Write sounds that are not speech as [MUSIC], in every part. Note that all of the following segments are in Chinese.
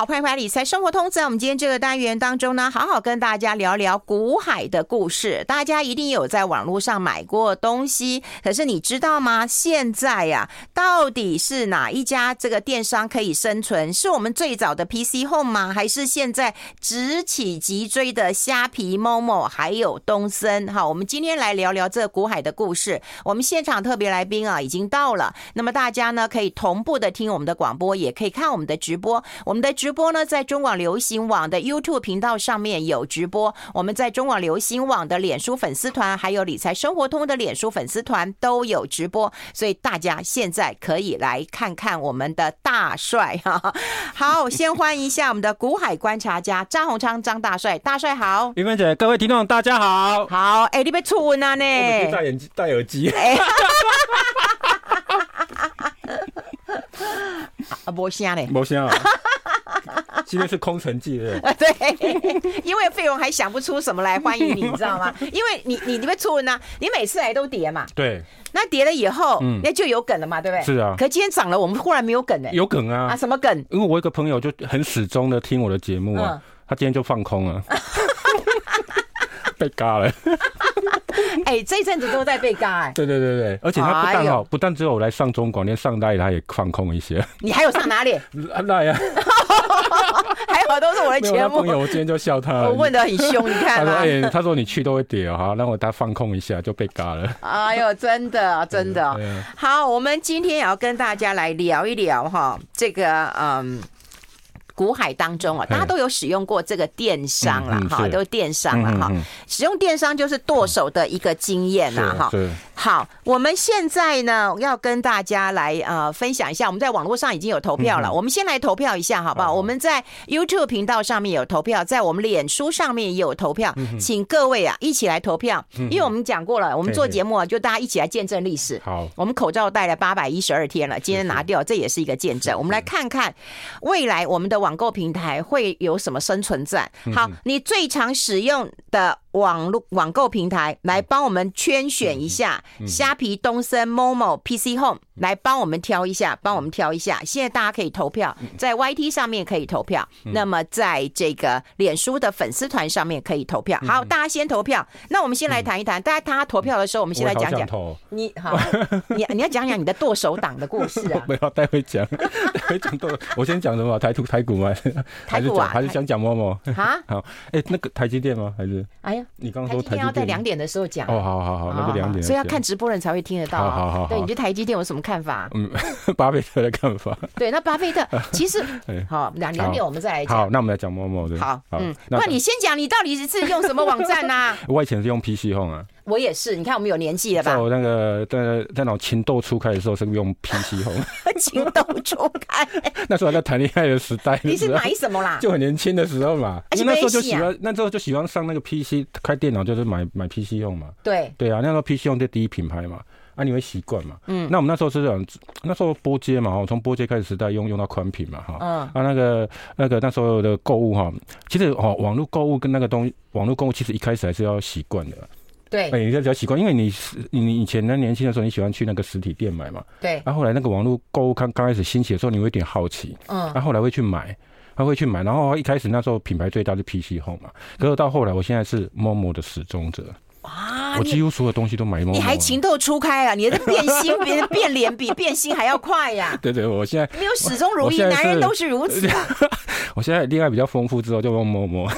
好，欢迎回来理财生活通。在我们今天这个单元当中呢，好好跟大家聊聊股海的故事。大家一定有在网络上买过东西，可是你知道吗？现在呀、到底是哪一家这个电商可以生存？是我们最早的 PC Home 吗？还是现在直起脊椎的虾皮、某某还有东森？好，我们今天来聊聊这个股海的故事。我们现场特别来宾啊，已经到了。那么大家呢，可以同步的听我们的广播，也可以看我们的直播。我们的直播呢，在中广流行网的 YouTube 频道上面有直播，我们在中广流行网的脸书粉丝团，还有理财生活通的脸书粉丝团都有直播，所以大家现在可以来看看我们的大帅哈。好，先欢迎一下我们的股海观察家张宏昌张大帅，大帅好。林芬姐，各位听众大家好。好，哎，你被触问啊呢？戴眼镜，戴耳机。哎啊，没声嘞，没声啊！[LAUGHS] 今天是空城计的，[LAUGHS] 对，因为费用还想不出什么来欢迎你，你知道吗？[LAUGHS] 因为你你你会出文呢，你每次来都跌嘛，对，那跌了以后，嗯，那就有梗了嘛，对不对？是啊，可今天涨了，我们忽然没有梗哎，有梗啊。啊，什么梗？因为我一个朋友就很始终的听我的节目啊，他今天就放空了，被嘎了。[LAUGHS] 哎、欸，这一阵子都在被嘎哎、欸！对对对对，而且他不但好，不但只有来上中广，连上大他也放空一些。你还有上哪里？[LAUGHS] 赖呀，[LAUGHS] 还好都是我的节目。朋友，我今天就笑他，我问的很凶，你看。他说：“哎、欸，他说你去都会跌哈，然后他放空一下就被嘎了。”哎呦，真的真的。好，我们今天也要跟大家来聊一聊哈，这个嗯。股海当中啊，大家都有使用过这个电商了哈，都是电商了哈。使用电商就是剁手的一个经验呐哈。好，我们现在呢要跟大家来呃分享一下，我们在网络上已经有投票了，我们先来投票一下好不好？我们在 YouTube 频道上面有投票，在我们脸书上面也有投票，请各位啊一起来投票，因为我们讲过了，我们做节目啊就大家一起来见证历史。好，我们口罩戴了八百一十二天了，今天拿掉，这也是一个见证。我们来看看未来我们的网。网购平台会有什么生存战？好，你最常使用的。网络网购平台来帮我们圈选一下，虾皮、东森、Momo、PC Home 来帮我们挑一下，帮我们挑一下。现在大家可以投票，在 YT 上面可以投票，那么在这个脸书的粉丝团上面可以投票。好，大家先投票。那我们先来谈一谈，大家他投票的时候，我们先来讲讲。你好，[LAUGHS] 你你要讲讲你的剁手党的故事啊？[LAUGHS] 不要待会讲，待 [LAUGHS] 会讲剁。我先讲什么？台图台股吗？台股啊？还是想讲 Momo？啊？好，哎，那个台积电吗？还是？哎呀。你刚刚说台积电要在两点的时候讲哦，好好好，那就两点，所以要看直播人才会听得到。好好好，对，你对台积电有什么看法？[LAUGHS] 嗯，[LAUGHS] 巴菲特的看法。[LAUGHS] 对，那巴菲特其实好两两点我们再来讲。好，那我们来讲 Momo 的。好，嗯，那你先讲，你到底是用什么网站呢？我以前是用 PC Home 啊。我也是，你看我们有年纪了吧？在我那个在在那种情窦初开的时候，是用 PC Home。[LAUGHS] 情窦初开，[LAUGHS] 那时候还在谈恋爱的时代。你是买什么啦？就很年轻的时候嘛，因为那时候就喜欢，那时候就喜欢上那个 PC，开电脑就是买买 PC Home 嘛。对对啊，那时候 PC Home 是第一品牌嘛，啊，你会习惯嘛。嗯。那我们那时候是这样，那时候波接嘛，哈，从波接开始时代用用到宽屏嘛，哈。嗯。啊，那个那个那时候的购物哈，其实哦，网络购物跟那个东西，网络购物其实一开始还是要习惯的。对，哎，你比较习惯，因为你是你以前呢年轻的时候，你喜欢去那个实体店买嘛。对。然后后来那个网络购物刚刚开始兴起的时候，你会有点好奇。嗯。然后后来会去买，他会去买。然后一开始那时候品牌最大是 PC Home 嘛。可是到后来，我现在是 Momo 的始终者。哇！我几乎所有东西都买 Momo。你还情窦初开啊？你的变心，[LAUGHS] 别人变脸比变心还要快呀！对对，我现在没有始终如一，男人都是如此啊。[LAUGHS] 我现在恋爱比较丰富之后，就用 Momo。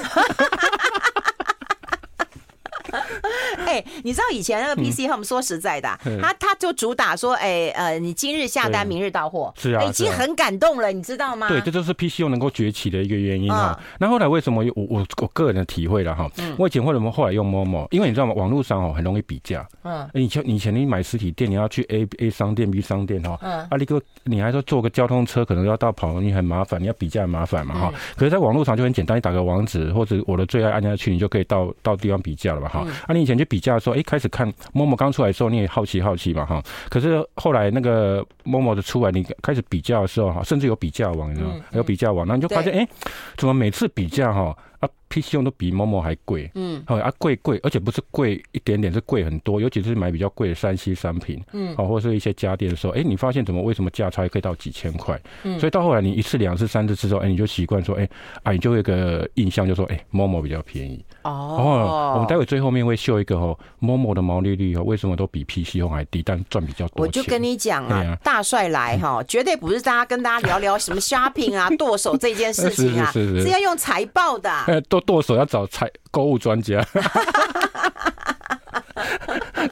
哎，你知道以前那个 PC Home 说实在的，他他就主打说，哎呃，你今日下单，明日到货，是啊，已经很感动了，你知道吗？对，这就是 PC Home 能够崛起的一个原因啊。那后来为什么我我我个人的体会了哈？我以前为什么后来用 Momo？因为你知道吗？网络上哦很容易比价。嗯。以前以前你买实体店，你要去 A A 商店 B 商店哈。嗯。啊，你个你还说坐个交通车，可能要到跑，你很麻烦，你要比价很麻烦嘛哈。可是在网络上就很简单，你打个网址或者我的最爱按下去，你就可以到到地方比价了嘛哈。啊，你以前去比价的时候，哎，开始看。Momo 刚出来的时候，你也好奇好奇嘛哈。可是后来那个 Momo 的出来，你开始比较的时候哈，甚至有比较网，你知道吗？有比较网，那你就发现哎，怎么每次比较哈，啊，PC 用都比 Momo 还贵，嗯，好啊，贵贵，而且不是贵一点点，是贵很多，尤其是买比较贵的山西商品，嗯，好，或者是一些家电的时候，哎、欸，你发现怎么为什么价差可以到几千块？嗯，所以到后来你一次、两次、三次之后，哎、欸，你就习惯说，哎、欸，啊，你就会有个印象，就说，哎、欸，Momo 比较便宜。哦，哦，我们待会最后面会秀一个哦，Momo 的毛利率哦，为什么都比 PC 用还低，但赚比较多？我就跟你讲啊，啊。大帅来哈，绝对不是大家跟大家聊聊什么 shopping 啊、[LAUGHS] 剁手这件事情啊，是，是，是，是，是要用财报的。哎，剁剁手要找财购物专家。[LAUGHS]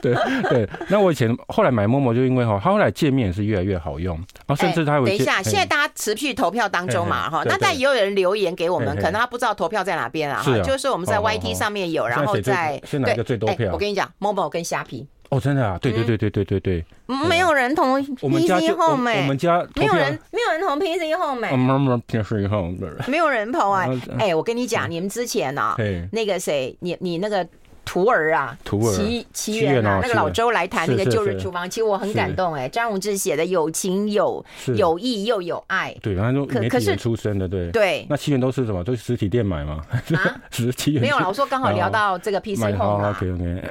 对对，那我以前后来买 Momo 就因为哈，它后来界面是越来越好用，然后甚至它有、欸、等一下，现在大家持续投票当中嘛哈，那但也有人留言给我们，可能他不知道投票在哪边啊，就是我们在 YT 上面有，然后在现在哪个最多票？我跟你讲，Momo 跟虾皮哦，真的啊，对对对对对对对，没有人同 PC Home，我们家没有人没有人同 PC 后美，没有人 PC 后美没有人投啊，哎，我跟你讲，你们之前呢，那个谁，你你那个。徒儿啊，徒儿奇奇缘啊，那个老周来谈那个旧日厨房，其实我很感动哎。张宏志写的有情有有义又有爱，对，然后媒体人出身的，对对。那七元都是什么？都是实体店买吗？啊，[LAUGHS] 实体没有了。我说刚好聊到这个 PC Home 啊，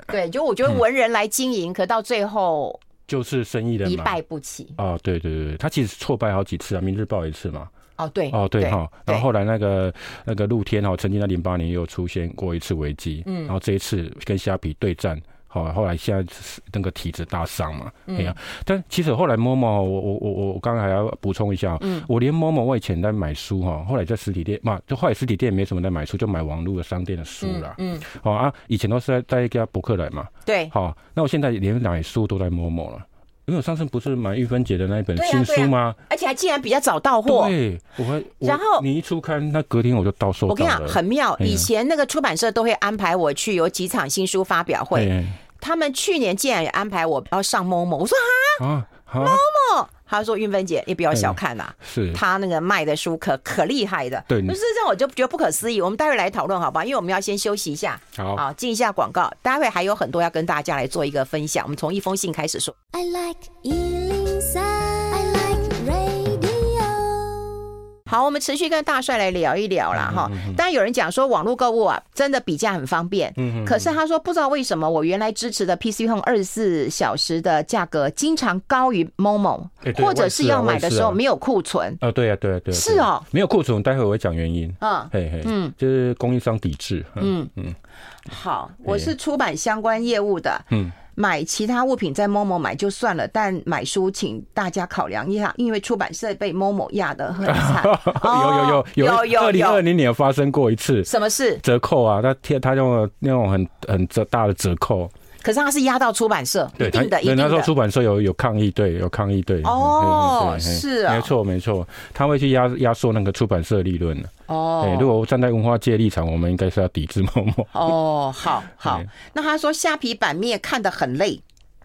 对，就我觉得文人来经营，可到最后就是生意的一败不起啊。对对对，他其实挫败好几次啊，明日报一次嘛。哦对哦对哈，然后后来那个那个露天哈，曾经在零八年又出现过一次危机，嗯，然后这一次跟虾皮对战，好，后来现在那个体质大伤嘛，哎呀，但其实后来 Momo，我我我我刚刚还要补充一下，嗯，我连 Momo 我以前在买书哈，后来在实体店嘛，就后来实体店也没什么在买书，就买网络的商店的书啦，嗯，好啊，以前都是在在一家博客来嘛，对，好，那我现在连买书都在 Momo 了。因为我上次不是买玉芬姐的那一本新书吗？啊啊、而且还竟然比较早到货。对，我会。然后你一出刊，那隔天我就到手。我跟你讲，很妙。以前那个出版社都会安排我去有几场新书发表会，他们去年竟然也安排我要上 Momo。我说哈，Momo。他说：“云芬姐，你不要小看呐、啊，是他那个卖的书可可厉害的。对，就是这样，我就觉得不可思议。我们待会来讨论好吧？因为我们要先休息一下，好，进一下广告。待会还有很多要跟大家来做一个分享。我们从一封信开始说。” I like 好，我们持续跟大帅来聊一聊啦。哈。当然有人讲说网络购物啊，真的比价很方便。嗯，可是他说不知道为什么我原来支持的 PC Home 二十四小时的价格经常高于 Momo，或者是要买的时候没有库存。哦，对呀，对呀，对。是哦，没有库存，待会我会讲原因。嗯，嘿嘿，嗯，就是供应商抵制。嗯嗯。好，我是出版相关业务的。嗯。买其他物品在 Momo 买就算了，但买书请大家考量一下，因为出版社被 Momo 压的很惨。[LAUGHS] 有有有有有，二零二零年发生过一次。什么事？折扣啊，他贴他用了那种很很折大的折扣。可是他是压到出版社，对，的，对，那时候出版社有有抗议，对，有抗议，对。哦，是啊，没错没错，他会去压压缩那个出版社利润的。哦，如果站在文化界立场，我们应该是要抵制 Momo。哦，好好，[LAUGHS] 那他说虾皮版面看得很累。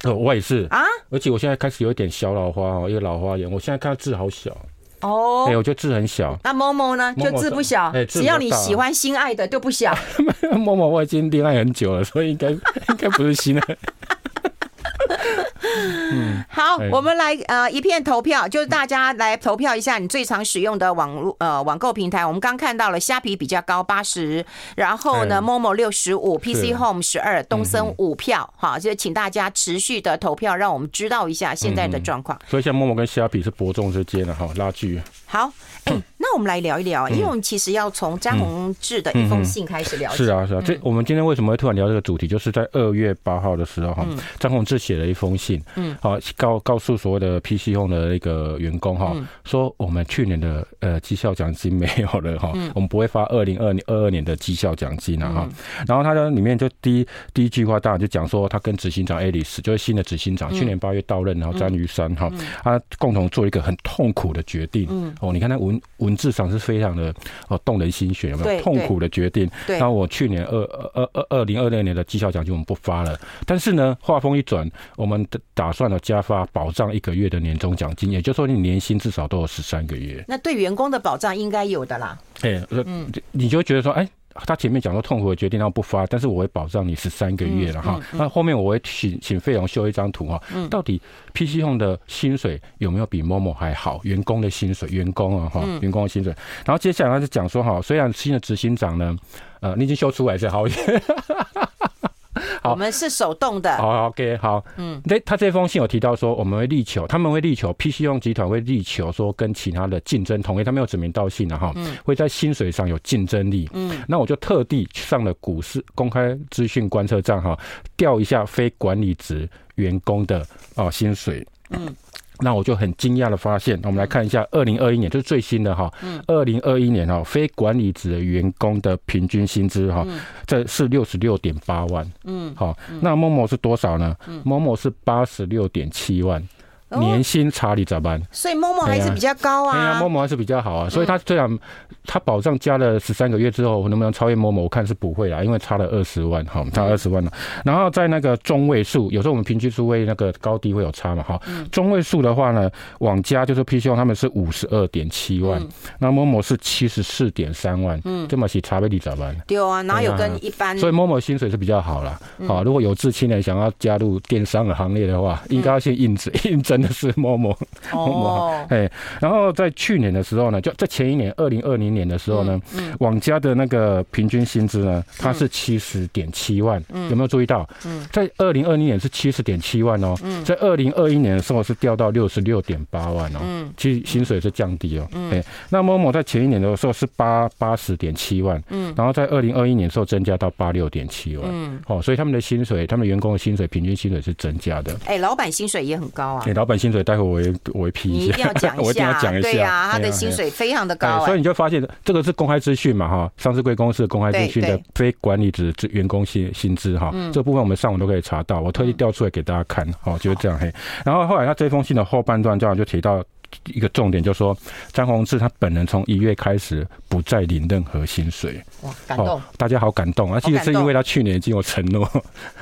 哦，我也是啊，而且我现在开始有一点小老花哦，一个老花眼，我现在看到字好小。哦，哎，我觉得字很小。那 Momo 呢？就字不小，只要你喜欢心爱的就不小。[LAUGHS] Momo 我已经恋爱很久了，所以应该 [LAUGHS] 应该不是心爱。嗯，好，我们来呃一片投票，就是大家来投票一下你最常使用的网络呃网购平台。我们刚看到了虾皮比较高八十，然后呢 Momo 六十五，PC Home 十二，东森五票。好，就请大家持续的投票，让我们知道一下现在的状况。所以像 Momo 跟虾皮是伯仲之间的哈，拉锯。好。欸 [COUGHS] [COUGHS] [COUGHS] 那我们来聊一聊，因为我们其实要从张宏志的一封信开始聊。是啊，是啊。这我们今天为什么会突然聊这个主题？就是在二月八号的时候，哈，张宏志写了一封信，嗯，好，告告诉所谓的 PC Home 的那个员工，哈，说我们去年的呃绩效奖金没有了，哈，我们不会发二零二二二年的绩效奖金了，哈。然后他的里面就第一第一句话，当然就讲说他跟执行长 Alice，就是新的执行长，去年八月到任，然后张于山，哈，他共同做一个很痛苦的决定。哦，你看他文文字上是非常。的哦，动人心弦，有没有痛苦的决定？那我去年二二二二零二六年的绩效奖金我们不发了，但是呢，话锋一转，我们打算了加发保障一个月的年终奖金，也就是说你年薪至少都有十三个月。那对员工的保障应该有的啦。哎，嗯，你就会觉得说，哎。他前面讲说痛苦的决定，然后不发，但是我会保障你十三个月了哈。那后面我会请请费用修一张图哈，到底 PC Home 的薪水有没有比 momo 还好？员工的薪水，员工啊哈，员工的薪水。然后接下来他就讲说哈，虽然新的执行长呢，呃，你已经修出来是好一点。[LAUGHS] 好，我们是手动的。好，OK，好。嗯，那他这封信有提到说，我们会力求，他们会力求，PC Home 集团会力求说，跟其他的竞争同业，他没有指名道姓的哈，嗯会在薪水上有竞争力。嗯，那我就特地上了股市公开资讯观测站哈，调一下非管理职员工的啊薪水。嗯。那我就很惊讶的发现，我们来看一下二零二一年，就是最新的哈，二零二一年哈，非管理职的员工的平均薪资哈，这是六十六点八万，嗯，好，那 momo 是多少呢？momo 是八十六点七万。年薪差你咋办？所以 momo 还是比较高啊。对啊，momo 还是比较好啊。所以他这样，他保障加了十三个月之后，能不能超越 momo？我看是不会啦，因为差了二十万，哈，差二十万了。然后在那个中位数，有时候我们平均数位那个高低会有差嘛，哈。中位数的话呢，网家就是 PC Home 他们是五十二点七万，那 momo 是七十四点三万，嗯，这么是差别你咋办？对啊，然后有跟一般？所以 momo 薪水是比较好了。好，如果有志青年想要加入电商的行列的话，应该要先应征，应征的是 momo。[LAUGHS] 哦，哎，然后在去年的时候呢，就在前一年二零二零年的时候呢，嗯网家的那个平均薪资呢，它是七十点七万，有没有注意到？嗯。在二零二零年是七十点七万哦，嗯。在二零二一年的时候是掉到六十六点八万哦，嗯。其实薪水是降低哦，哎，那 momo 在前一年的时候是八八十点七万，嗯。然后在二零二一年的时候增加到八六点七万，嗯。哦，所以他们的薪水，他们员工的薪水平均薪水是增加的。哎，老板薪水也很高啊，哎，老板薪水待会我也。我也批一下，[LAUGHS] 我一定要讲一下，对呀，他的薪水非常的高，所以你就发现这个是公开资讯嘛，哈，上市贵公司公开资讯的非管理职职员工薪薪资哈，这部分我们上网都可以查到，我特意调出来给大家看，好，就是这样嘿。然后后来他这封信的后半段这样就提到。一个重点就是说，张宏志他本人从一月开始不再领任何薪水。哇，感动！大家好感动啊！其实是因为他去年已经有承诺，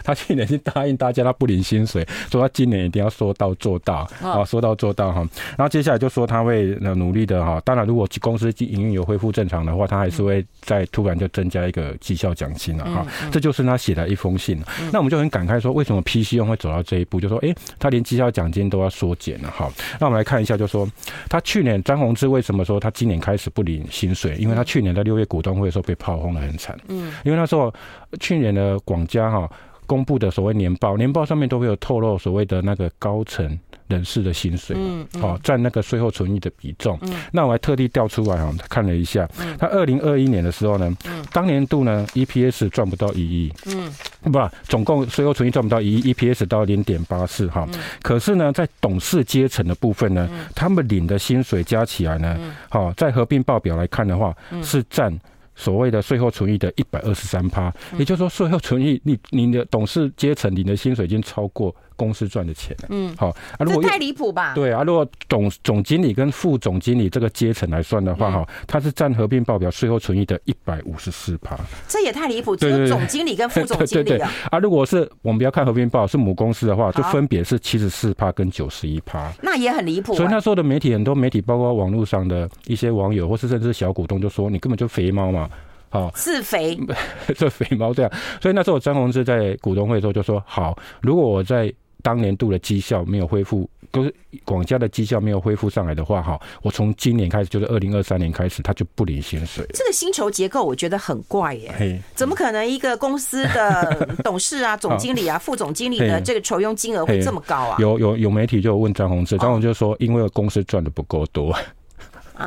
他去年已经答应大家他不领薪水，说他今年一定要说到做到啊，说到做到哈。然后接下来就说他会努力的哈。当然，如果公司营运有恢复正常的话，他还是会再突然就增加一个绩效奖金了哈。这就是他写的一封信。那我们就很感慨说，为什么 PC Home 会走到这一步？就说，哎，他连绩效奖金都要缩减了哈。那我们来看一下，就说。他去年张宏志为什么说他今年开始不领薪水？因为他去年在六月股东会的时候被炮轰的很惨。嗯，因为那时候去年的广家哈公布的所谓年报，年报上面都会有透露所谓的那个高层人士的薪水，嗯，好占那个税后存益的比重。嗯，那我还特地调出来啊看了一下，他二零二一年的时候呢，当年度呢 EPS 赚不到一亿，嗯。不，总共税后存益赚不到一亿，EPS 到零点八四哈。可是呢，在董事阶层的部分呢，他们领的薪水加起来呢，好，在合并报表来看的话，是占所谓的税后存益的一百二十三趴。也就是说，税后存益，你你的董事阶层领的薪水已经超过。公司赚的钱，嗯，好啊，如果太离谱吧？对啊，如果总总经理跟副总经理这个阶层来算的话，哈，他是占合并报表税后存益的一百五十四趴，这也太离谱。只有总经理跟副总经理啊。[LAUGHS] 啊，如果是我们不要看合并报，是母公司的话，就分别是七十四趴跟九十一趴，那也很离谱。所以那时候的媒体，很多媒体，包括网络上的一些网友，或是甚至小股东，就说你根本就肥猫嘛，好，是肥，[LAUGHS] 这肥猫这样。所以那时候张宏志在股东会的时候就说，好，如果我在当年度的绩效没有恢复，都是广家的绩效没有恢复上来的话，哈，我从今年开始，就是二零二三年开始，他就不领薪水。这个薪酬结构我觉得很怪耶，嘿，怎么可能一个公司的董事啊、总经理啊、副总经理的这个酬庸金额会这么高啊？有有有媒体就问张宏志，张宏志就说，因为公司赚的不够多。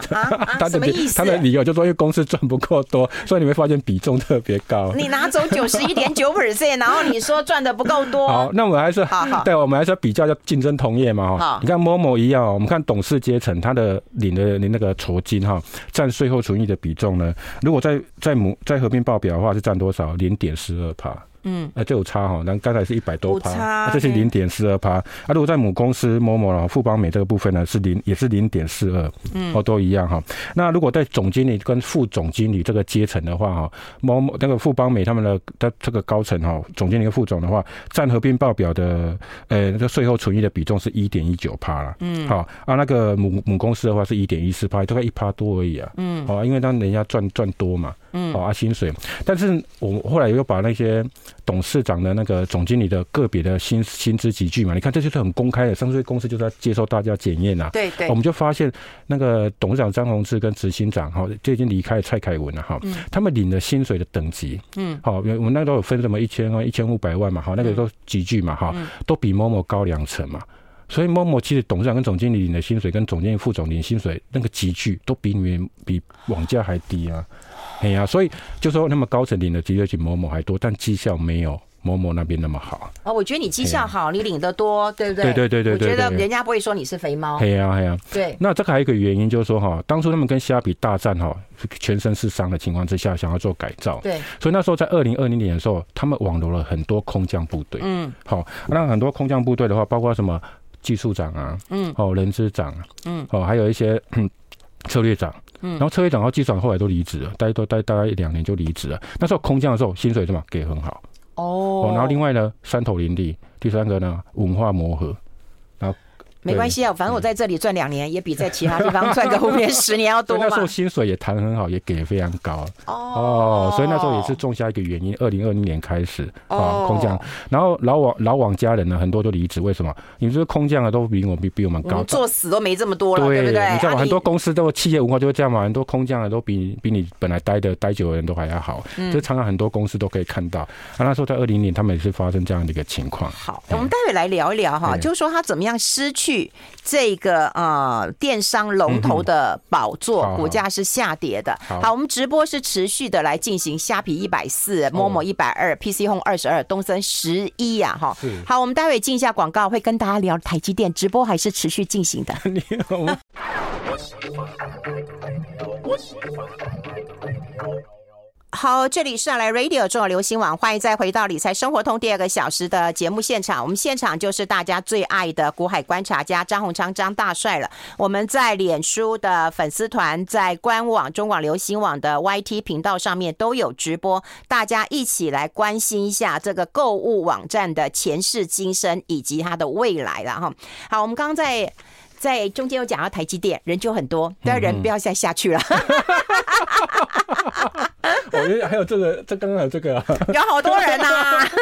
啊啊！什么意思？他的理由就说，因为公司赚不够多，所以你会发现比重特别高。你拿走九十一点九 percent，然后你说赚的不够多。[LAUGHS] 好，那我们还是好好，对，我们还是要比较，要竞争同业嘛。哈，你看 momo 一样，我们看董事阶层他的领的领那个酬金哈，占税后存益的比重呢？如果在在母在合并报表的话，是占多少？零点十二趴。嗯，啊，就有差哈，那刚才是一百多趴，啊，这是零点四二趴。啊，如果在母公司 momo 然后富邦美这个部分呢，是零，也是零点四二，嗯，哦，都一样哈。那如果在总经理跟副总经理这个阶层的话哈，momo 那个富邦美他们的的这个高层哈，总经理跟副总的话，占合并报表的呃那个税后存益的比重是一点一九趴了，嗯，好啊，那个母母公司的话是一点一四趴，大概一趴多而已啊，嗯，好，因为当人家赚赚多嘛。嗯，好啊，薪水。但是我后来又把那些董事长的那个总经理的个别的薪薪资集聚嘛，你看这就是很公开的，上市公司就是要接受大家检验呐。对对。我们就发现那个董事长张宏志跟执行长哈，就已经离开蔡凯文了哈。嗯。他们领的薪水的等级，嗯，好，我们那时候有分什么一千万、一千五百万嘛，好，那个都集聚嘛，哈，都比某某高两成嘛。所以 Momo 其实董事长跟总经理领的薪水，跟总经理、副总领薪水那个集聚都比你们比网价还低啊！哎呀，所以就说那么高层领的的确比 Momo 还多，但绩效没有 Momo 那边那么好啊。我觉得你绩效好，你领得多，对不对？对对对对，我觉得人家不会说你是肥猫。对呀对呀，对。那这个还有一个原因就是说哈，当初他们跟虾比大战哈，全身是伤的情况之下，想要做改造。对。所以那时候在二零二零年的时候，他们网罗了很多空降部队。嗯。好，那很多空降部队的话，包括什么？技术长啊，嗯，哦，人资长，嗯，哦，还有一些策略长，嗯，然后策略长和技术长后来都离职了，待都待大概一两年就离职了。那时候空降的时候，薪水怎么给很好？哦，然后另外呢，山头林立，第三个呢，文化磨合。没关系啊，反正我在这里赚两年，也比在其他 [LAUGHS] 地方赚个五年、十年要多嘛。那时候薪水也谈很好，也给的非常高。哦，所以那时候也是种下一个原因。二零二零年开始啊，空降，然后老网老网家人呢，很多都离职。为什么？你说空降的都比我比比我们高，做死都没这么多了，对不对？你知道吗？很多公司都企业文化就会这样嘛，很多空降的都比比你本来待的待久的人都还要好。这常常很多公司都可以看到。啊，那时候在二零年，他们也是发生这样的一个情况。好，我们待会来聊一聊哈，就是说他怎么样失去这。个呃，电商龙头的宝座，股价是下跌的。好，我们直播是持续的来进行，虾皮一百四，Momo 一百二，PC Home 二十二，东森十一呀，哈。好，我们待会进一下广告，会跟大家聊台积电直播还是持续进行的。[LAUGHS] 你好。[LAUGHS] 好，这里是来 Radio 中国流行网，欢迎再回到理财生活通第二个小时的节目现场。我们现场就是大家最爱的股海观察家张宏昌张大帅了。我们在脸书的粉丝团，在官网中广流行网的 YT 频道上面都有直播，大家一起来关心一下这个购物网站的前世今生以及它的未来了哈。好，我们刚刚在。在中间有讲到台积电，人就很多，但人不要再下去了。[LAUGHS] 我觉得还有这个，这刚刚有这个，有好多人呐、啊。[LAUGHS]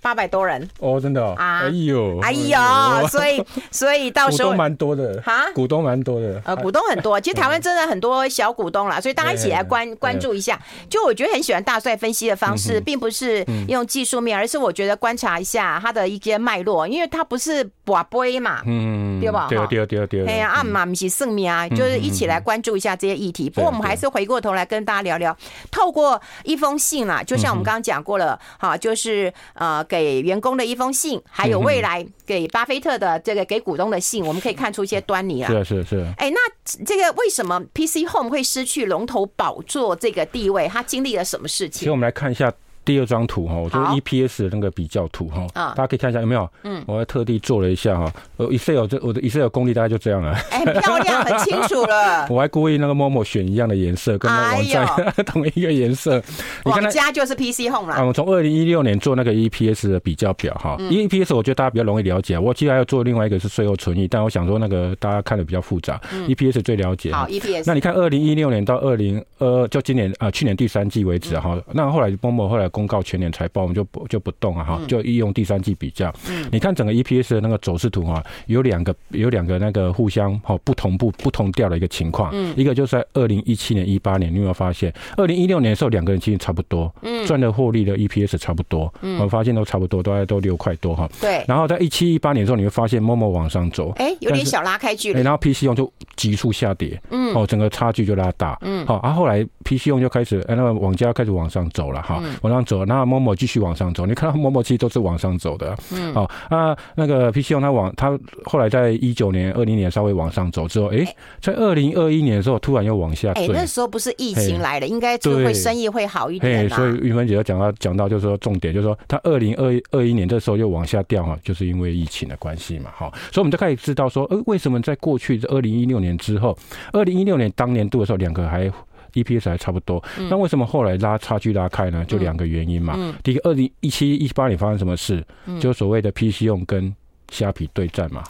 八百多人。哦，真的哦，哎呦，哎呦，所以所以到时候股东蛮多的哈，股东蛮多的，呃，股东很多，其实台湾真的很多小股东啦，所以大家一起来关关注一下。就我觉得很喜欢大帅分析的方式，并不是用技术面，而是我觉得观察一下他的一些脉络，因为他不是博杯嘛，嗯，对吧？对对对对，哎呀，啊嘛不是算命啊，就是一起来关注一下这些议题。不过我们还是回过头来跟大家聊聊，透过一封信啦，就像我们刚刚讲过了，哈，就是呃。给员工的一封信，还有未来给巴菲特的这个给股东的信，我们可以看出一些端倪啊。是是是。哎，那这个为什么 PC Home 会失去龙头宝座这个地位？它经历了什么事情？其实我们来看一下。第二张图哈，我觉得 EPS 的那个比较图哈，大家可以看一下有没有？嗯，我还特地做了一下哈，呃，Excel 这我的 Excel 功力大概就这样了。哎，漂亮，很清楚了。[LAUGHS] 我还故意那个 Momo 选一样的颜色，跟那个网站 [LAUGHS] 同一个颜色。网家就是 PC Home 啦。啊，我从二零一六年做那个 EPS 的比较表哈，EPS 我觉得大家比较容易了解。我其实还要做另外一个是税后存益，但我想说那个大家看的比较复杂，EPS 最了解。好，EPS。那你看二零一六年到二零二就今年啊，去年第三季为止哈，那后来 Momo 后来公告全年财报。我们就不就不动了哈，就利用第三季比较。嗯，你看整个 EPS 的那个走势图哈，有两个有两个那个互相哈不同步不同调的一个情况。嗯，一个就是在二零一七年、一八年，你有没有发现？二零一六年的时候，两个人其实差不多，嗯，赚的获利的 EPS 差不多，嗯，我们发现都差不多，大概都六块多哈。对。然后在一七一八年的时候，你会发现 Momo 往上走，哎，有点小拉开距离。然后 PC 用就急速下跌，嗯，哦，整个差距就拉大，嗯，好，然后后来 PC 用就开始，哎，那个网家开始往上走了哈，往上走，然后 Momo 继续往上走，你看。到 Momo 其实都是往上走的，嗯，好那，那个 P C O 它往它后来在一九年、二零年稍微往上走之后，哎，在二零二一年的时候突然又往下，哎，那时候不是疫情来了，应该就会生意会好一点。所以韵芬姐要讲到讲到就是说重点就是说，它二零二二一年这时候又往下掉哈，就是因为疫情的关系嘛，好，所以我们就可以知道说，呃，为什么在过去这二零一六年之后，二零一六年当年度的时候，两个还。EPS 还差不多，那为什么后来拉差距拉开呢？就两个原因嘛。第一个，二零一七一八年发生什么事？就所谓的 PC 用跟虾皮对战嘛，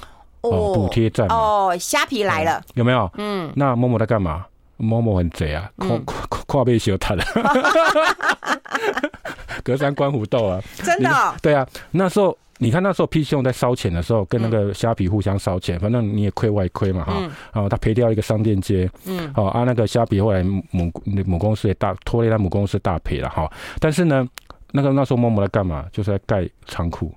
哦，补贴战嘛。哦，虾皮来了，有没有？嗯，那 Momo 在干嘛？某某很贼啊，跨跨跨背修他的，[LAUGHS] 隔山观虎斗啊，真的、哦，对啊，那时候。你看那时候 PC 用在烧钱的时候，跟那个虾皮互相烧钱，反正你也亏我也亏嘛哈。然后他赔掉一个商店街，嗯，好啊，那个虾皮后来母母公司也大拖累他母公司大赔了哈。但是呢，那个那时候 Momo 在干嘛？就是在盖仓库，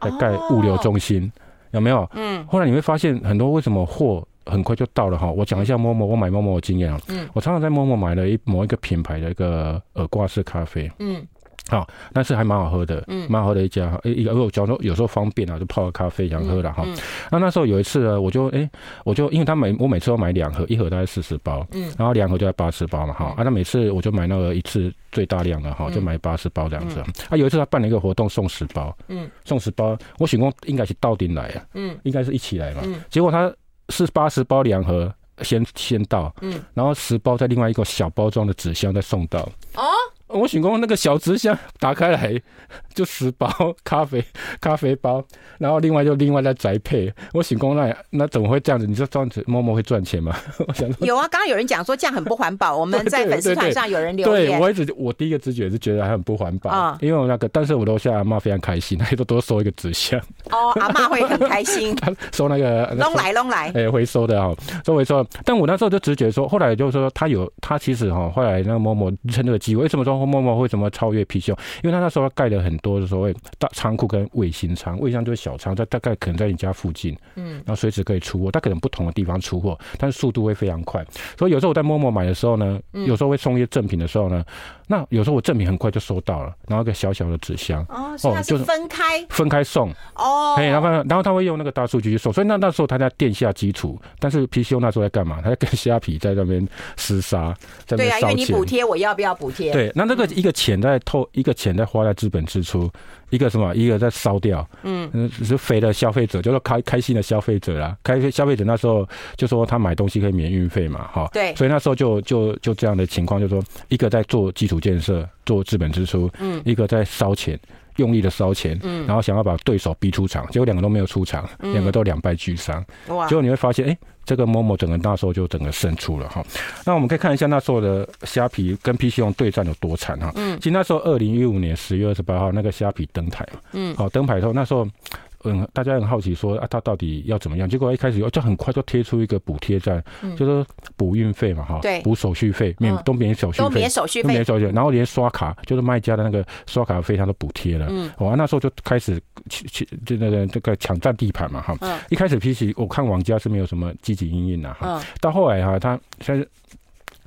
在盖物流中心，有没有？嗯。后来你会发现很多为什么货很快就到了哈？我讲一下 Momo，我买 Momo 的经验啊。嗯。我常常在 Momo 买了一某一个品牌的一个耳挂式咖啡。嗯。好，但是还蛮好喝的，嗯，蛮好喝的一家，诶，一个我假如说有时候方便啊，就泡个咖啡想喝了哈。那那时候有一次呢，我就诶，我就因为他每我每次都买两盒，一盒大概四十包，嗯，然后两盒就在八十包嘛，哈，啊，那每次我就买那个一次最大量的哈，就买八十包这样子。啊，有一次他办了一个活动送十包，嗯，送十包，我想说应该是到顶来啊，嗯，应该是一起来嘛，结果他是八十包两盒先先到，嗯，然后十包在另外一个小包装的纸箱再送到，哦。我想讲那个小纸箱打开来就十包咖啡咖啡包，然后另外就另外再宅配。我想讲那那怎么会这样子？你说这样子默默会赚钱吗？[LAUGHS] 我想有啊，刚刚有人讲说这样很不环保。我们在粉丝团上有人留言，对我一直我第一个直觉是觉得还很不环保啊，因为我那个，但是我楼下阿妈非常开心，她都多收一个纸箱。哦，阿妈会很开心，收那个弄来弄来，哎，回收的哦，收回收。但我那时候就直觉说，后来就是说他有他其实哈，后来那个默默趁这个机会，为什么说？默默为什么超越貔貅？因为他那时候盖了很多的所谓大仓库跟卫星仓，卫星仓就是小仓，在大概可能在你家附近，嗯，然后随时可以出货，他可能不同的地方出货，但是速度会非常快。所以有时候我在 Momo 买的时候呢，有时候会送一些赠品的时候呢，那有时候我赠品很快就收到了，然后一个小小的纸箱哦，就是分开分开送哦，然后然后他会用那个大数据去送，所以那那时候他在垫下基础，但是貔貅那时候在干嘛？他在跟虾皮在那边厮杀，在那边烧钱。对啊，因为你补贴，我要不要补贴？对，那那个一个钱在透，一个钱在花在资本支出，一个什么？一个在烧掉。嗯，是肥的消费者，就是开开心的消费者啦。开消费者那时候就说他买东西可以免运费嘛，哈。对。所以那时候就就就这样的情况，就是说一个在做基础建设，做资本支出，嗯，一个在烧钱。用力的烧钱，嗯，然后想要把对手逼出场，结果两个都没有出场，两个都两败俱伤。哇！结果你会发现，哎，这个 Momo 整个那时候就整个胜出了哈。那我们可以看一下那时候的虾皮跟 PC 用对战有多惨哈。嗯，其实那时候二零一五年十月二十八号那个虾皮登台嘛，嗯，好登台之后那时候。嗯，大家很好奇说啊，他到底要怎么样？结果一开始就很快就贴出一个补贴站，嗯、就说补运费嘛，哈，对，补手续费，免都免手续费，都免手续费，免手续费，然后连刷卡，就是卖家的那个刷卡费，他都补贴了。嗯，我、哦、那时候就开始去去就那个这个抢占地盘嘛，哈。嗯。一开始 PC 我看网家是没有什么积极应应的哈。嗯。到后来哈，他现在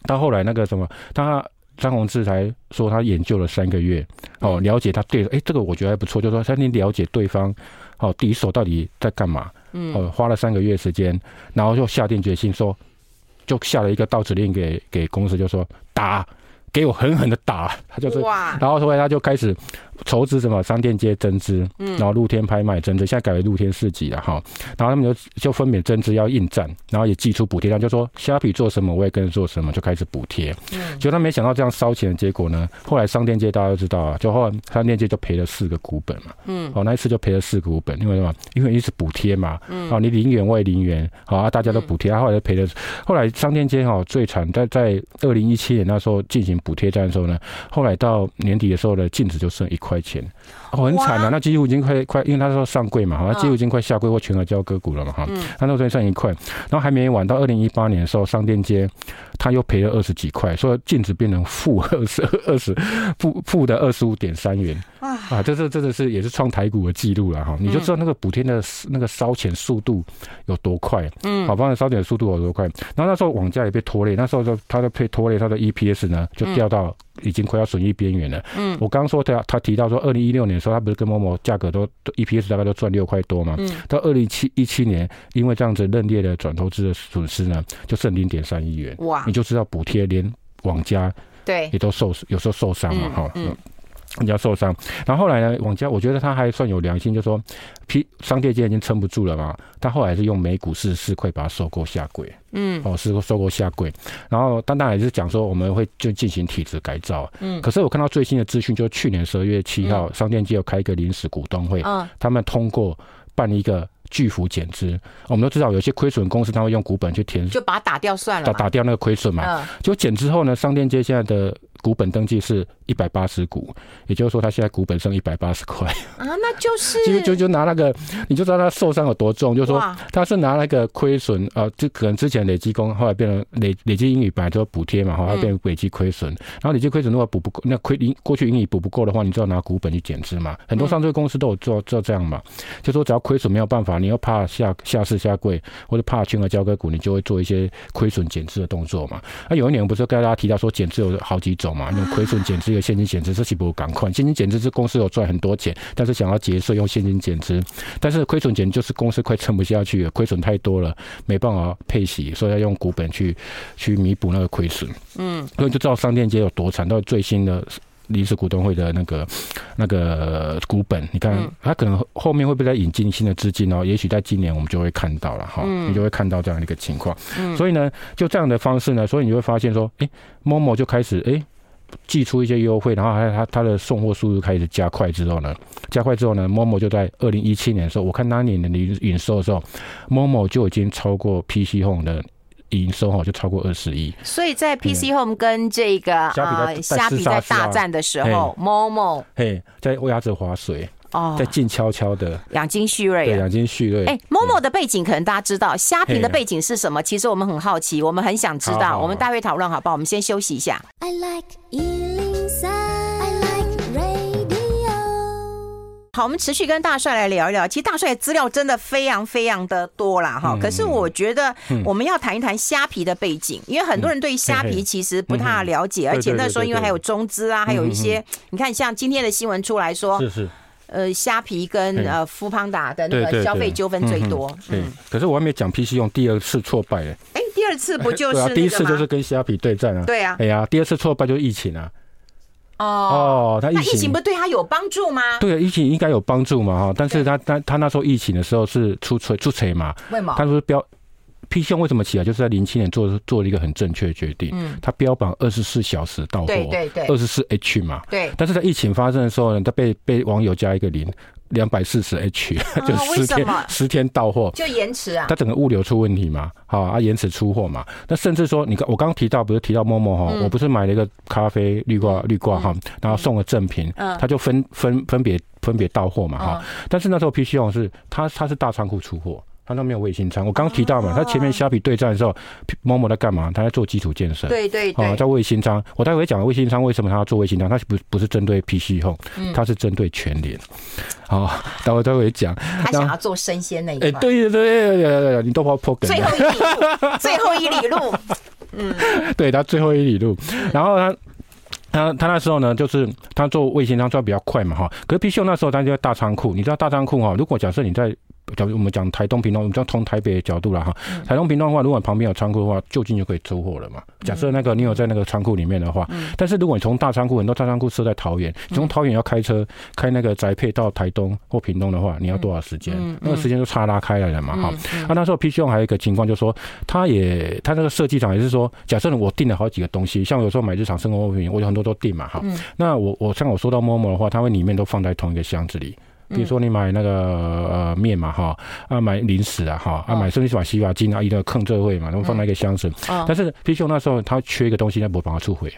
到后来那个什么，他张宏志才说他研究了三个月，哦，了解他对，哎，这个我觉得还不错，就是说他你了解对方。好，敌手到底在干嘛？嗯，哦，花了三个月时间，然后就下定决心说，就下了一个倒指令给给公司，就说打。给我狠狠的打，他就是，哇然后后来他就开始筹资什么商店街增资，嗯，然后露天拍卖增资，现在改为露天市集了哈。然后他们就就分别增资要应战，然后也寄出补贴单，就说虾皮做什么我也跟着做什么，就开始补贴。嗯，结果他没想到这样烧钱的结果呢，后来商店街大家都知道啊，就后来商店街就赔了四个股本嘛。嗯，哦，那一次就赔了四个股本，因为什么？因为一直补贴嘛。嗯，哦，你零元我也零元，好啊，大家都补贴，后来就赔了。后来商店街哈最惨，在在二零一七年那时候进行。补贴战的时候呢，后来到年底的时候呢，净值就剩一块钱，哦，很惨啊！那几乎已经快快，因为他说上柜嘛，好像几乎已经快下柜或全额交割股了嘛，哈。他那时候算一块，然后还没完，到二零一八年的时候，商店街他又赔了二十几块，所以净值变成负二十二十 [LAUGHS] 负负的二十五点三元啊！这是真的是也是创台股的记录了哈！你就知道那个补贴的那个烧钱速度有多快，嗯，好，帮你烧钱的速度有多快。然后那时候网价也被拖累，那时候就他的被拖累，他的 EPS 呢就。掉到已经快要损益边缘了。嗯，我刚刚说他他提到说，二零一六年的时候，他不是跟 Momo 价格都 EPS 大概都赚六块多嘛？嗯，到二零七一七年，因为这样子认列的转投资的损失呢，就剩零点三亿元。哇，你就知道补贴连网家对也都受有时候受伤嘛哈。嗯。人家受伤，然后后来呢？网家我觉得他还算有良心，就说批商店街已经撑不住了嘛，他后来是用每股四十四块把它收购下柜，嗯，哦，是收购下柜，然后单单也是讲说我们会就进行体制改造，嗯，可是我看到最新的资讯，就去年十二月七号，商店街有开一个临时股东会，嗯，他们通过办一个巨幅减资。我们都知道，有些亏损公司他会用股本去填，就把它打掉算了，打打掉那个亏损嘛。嗯，就减之后呢，商店街现在的。股本登记是一百八十股，也就是说，他现在股本剩一百八十块啊，那就是就就就拿那个，你就知道他受伤有多重，就是说他是拿那个亏损啊，就可能之前累积工，后来变成累累积盈余本来就补贴嘛，后来变成累积亏损，然后累积亏损如果补不够，那亏盈过去盈余补不够的话，你就要拿股本去减资嘛。很多上市公司都有做做这样嘛，就说只要亏损没有办法，你又怕下下市下柜，或者怕全额交割股，你就会做一些亏损减资的动作嘛。那有一年不是跟大家提到说减资有好几种。嘛，用亏损减资，一个现金减资，这岂不赶快？现金减资是公司有赚很多钱，但是想要节税，用现金减资。但是亏损减就是公司快撑不下去了，亏损太多了，没办法配息，所以要用股本去去弥补那个亏损。嗯，所以就知道商店街有多惨。到最新的临时股东会的那个那个股本，你看，他可能后面会不会再引进新的资金哦？也许在今年我们就会看到了哈，你就会看到这样的一个情况。所以呢，就这样的方式呢，所以你就会发现说，哎，Momo 就开始哎。祭出一些优惠，然后还有它它的送货速度开始加快之后呢，加快之后呢，Momo 就在二零一七年的时候，我看那年的营营收的时候，Momo 就已经超过 PC Home 的营收哈，就超过二十亿。所以在 PC Home 跟这个啊虾皮在大战的时候，Momo 嘿在鸭子划水。哦，在静悄悄的养精蓄锐，对，养精蓄锐。哎，Momo 的背景可能大家知道，虾皮的背景是什么？其实我们很好奇，我们很想知道。我们待会讨论好不好？我们先休息一下。I like 103, I like radio。好，我们持续跟大帅来聊一聊。其实大帅的资料真的非常非常的多啦。哈。可是我觉得我们要谈一谈虾皮的背景，因为很多人对虾皮其实不太了解，而且那时候因为还有中资啊，还有一些，你看像今天的新闻出来说，是是。呃，虾皮跟呃富邦达的那个消费纠纷最多。对，可是我还没讲 PC 用第二次挫败哎。哎，第二次不就是、啊？第一次就是跟虾皮对战啊。对啊。哎呀，第二次挫败就是疫情啊。哦哦，他疫情，疫情不对他有帮助吗？对啊，疫情应该有帮助嘛哈，但是他他他那时候疫情的时候是出锤出锤嘛。为什么？他说标。PC Home 为什么起来？就是在零七年做做了一个很正确的决定。嗯，他标榜二十四小时到货，对对对，二十四 H 嘛。对。但是在疫情发生的时候呢，它被被网友加一个零，两百四十 H，[LAUGHS] 就十天十天到货，就延迟啊。它整个物流出问题嘛，好啊，延迟出货嘛。那甚至说，你刚我刚刚提到，不是提到 Momo 哈，我不是买了一个咖啡绿挂绿挂哈，然后送了赠品，嗯，他就分分分别分别到货嘛哈。但是那时候 PC Home 是它它是大仓库出货。他都没有卫星仓，我刚刚提到嘛，他前面虾皮对战的时候，Momo 在干嘛？他在做基础建设。对对对。啊，在卫星仓，我待会讲卫星仓为什么他要做卫星仓？他不不是针对 PC Home，他是针对全联。好，待会待会讲。他想要做生鲜那一块。哎，对对对对，你都把我破梗。最后一里路，最后一里路。嗯，对他最后一里路，然后他他他那时候呢，就是他做卫星仓做比较快嘛哈。可是 PC Home 那时候他就在大仓库，你知道大仓库哈？如果假设你在假如我们讲台东、平东，我们讲从台北的角度了哈。台东、平东的话，如果旁边有仓库的话，就近就可以出货了嘛。假设那个你有在那个仓库里面的话，但是如果你从大仓库，很多大仓库设在桃园，从桃园要开车开那个宅配到台东或屏东的话，你要多少时间？那个时间就差拉开来了嘛哈。啊，那时候 PC Home 还有一个情况，就是说他也他那个设计厂也是说，假设我订了好几个东西，像有时候买日常生活用品，我有很多都订嘛哈。那我我像我说到 Momo 的话，它会里面都放在同一个箱子里。比如说你买那个呃面嘛哈，啊买零食啊哈，啊买甚至买洗发精啊，一个坑这会嘛，然后放在一个箱子。但是 PC 那时候他缺一个东西，他不帮他出回。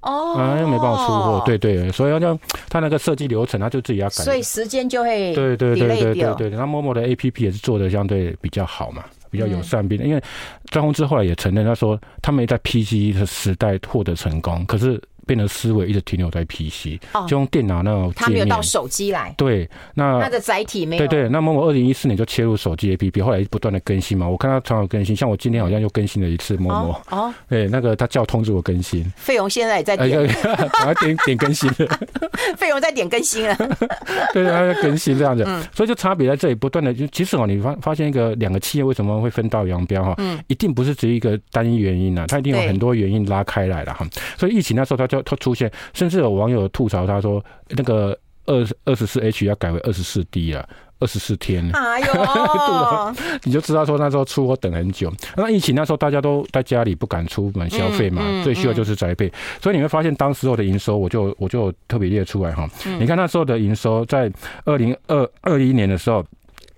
哦。啊，又没办法出货，对对，所以要叫他那个设计流程，他就自己要改。所以时间就会对对对对对对。那 Momo 的 APP 也是做的相对比较好嘛，比较友善，并因为张宏志后来也承认，他说他没在 PC 的时代获得成功，可是。变得思维一直停留在 PC，就用电脑那种。他没有到手机来。对，那它的载体没有。对对，那么我二零一四年就切入手机 APP，后来不断的更新嘛。我看他常有更新，像我今天好像又更新了一次 Momo。哦。对，那个他叫通知我更新。费用现在也在点。我要点点更新了。费用在点更新了。对，他在更新这样子，所以就差别在这里，不断的就其实哦，你发发现一个两个企业为什么会分道扬镳哈？嗯。一定不是只有一个单一原因呐，它一定有很多原因拉开来了哈。所以疫情那时候，他就他出现。甚至有网友吐槽，他说：“那个二二十四 H 要改为二十四 D 了，二十四天。”哎呦，[LAUGHS] 你就知道说那时候出货等很久。那疫情那时候大家都在家里不敢出门消费嘛，最需要就是宅配。所以你会发现当时候的营收，我就我就特别列出来哈。你看那时候的营收，在二零二二一年的时候。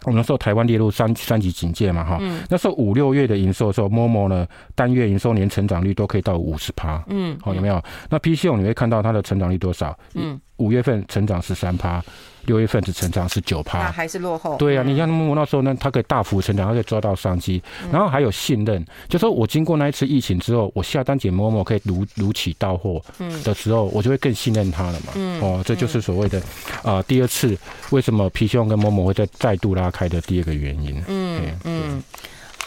我们那时候台湾列入三三级警戒嘛，哈，那时候五六月的营收的时候，momo 呢单月营收年成长率都可以到五十趴，嗯，好，有没有？那 PCO 你会看到它的成长率多少？嗯，五月份成长十三趴。六月份只成长是九趴，还是落后。对啊，你像 momo 那时候呢，它可以大幅成长，它可以抓到商机，然后还有信任。就说我经过那一次疫情之后，我下单捡 momo 可以如如期到货的时候，我就会更信任它了嘛。哦，这就是所谓的啊，第二次为什么 PChome 跟 momo 会再再度拉开的第二个原因。嗯嗯。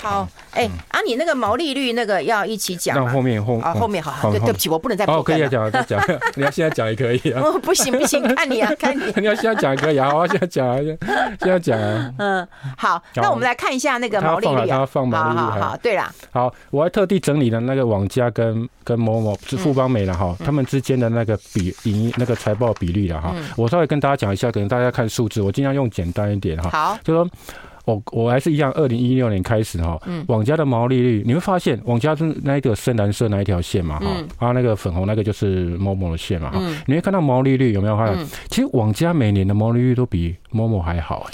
好，哎、欸，啊，你那个毛利率那个要一起讲，那后面后啊，后面好，对，对不起，我不能再哦，可以讲，再讲，[LAUGHS] 你要现在讲也可以啊。哦，不行不行，看你啊，看你。[LAUGHS] 你要现在讲也可以啊，[LAUGHS] 好，现在讲啊，现在讲啊。嗯，好，那我们来看一下那个毛利率，他放毛利率，好好，对啦。好，我还特地整理了那个网家跟跟 momo 是富邦美了哈，他们之间的那个比盈那个财报比率了哈。我稍微跟大家讲一下，可能大家看数字，我尽量用简单一点哈。好，就说。我我还是一样，二零一六年开始哈，网家的毛利率，你会发现网家是那一个深蓝色那一条线嘛哈，啊那个粉红那个就是 momo 的线嘛哈，你会看到毛利率有没有看？其实网家每年的毛利率都比 momo 还好，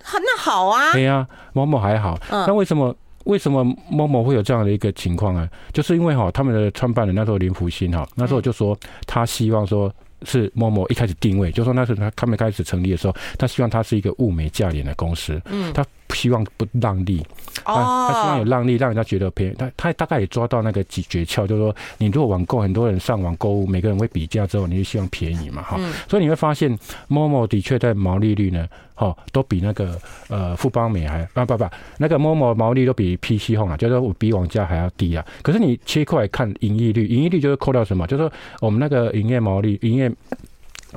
那好啊，对呀，momo 还好，那为什么为什么 momo 会有这样的一个情况呢？就是因为哈，他们的创办人那时候林福兴哈，那时候就说他希望说。是 momo 一开始定位，就说那时候他他们开始成立的时候，他希望他是一个物美价廉的公司，嗯，他不希望不让利，哦，他希望有让利，让人家觉得便宜。他他大概也抓到那个几诀窍，就是说你如果网购，很多人上网购物，每个人会比价之后，你就希望便宜嘛，哈，嗯，所以你会发现 momo 的确在毛利率呢。哈，都比那个呃富邦美还啊不不，那个 momo 毛利都比 PC Home 啊，就是说我比网价还要低啊。可是你切过来看盈利率，盈利率就是扣掉什么？就是说我们那个营业毛利、营业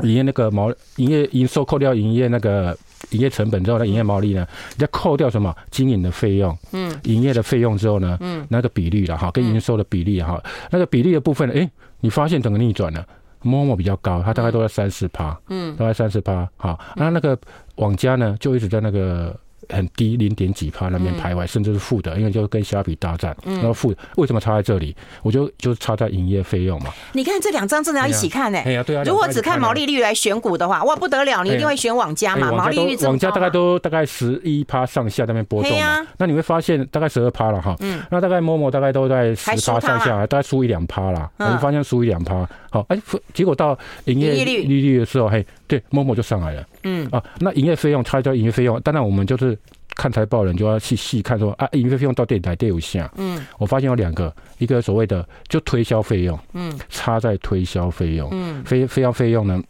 营业那个毛、营业营收扣掉营业那个营业成本之后，那营业毛利呢，你再扣掉什么？经营的费用，嗯，营业的费用之后呢，嗯，那个比例了哈，跟营收的比例哈，那个比例的部分，哎，你发现整个逆转了。momo 比较高，它大概都在三十趴，嗯，大概三十趴，好，那那个网家呢，就一直在那个。很低零点几趴那边徘徊，甚至是负的，因为就跟虾皮大战，然后负为什么差在这里？我就就差在营业费用嘛。你看这两张真的要一起看呢。哎呀，对啊。如果只看毛利率来选股的话，哇不得了，你一定会选网家嘛。毛利率。网家大概都大概十一趴上下那边波动嘛。那你会发现大概十二趴了哈。嗯。那大概 momo 大概都在十趴上下，大概输一两趴啦。你发现输一两趴，好，哎，结果到营业利率的时候，嘿。对，momo 就上来了。嗯。啊，那营业费用，它叫营业费用。当然，我们就是看财报人就要去细看说啊，营业费用到底哪有下？嗯，我发现有两个，一个所谓的就推销费用，嗯，差在推销费用，嗯，非非要费用呢，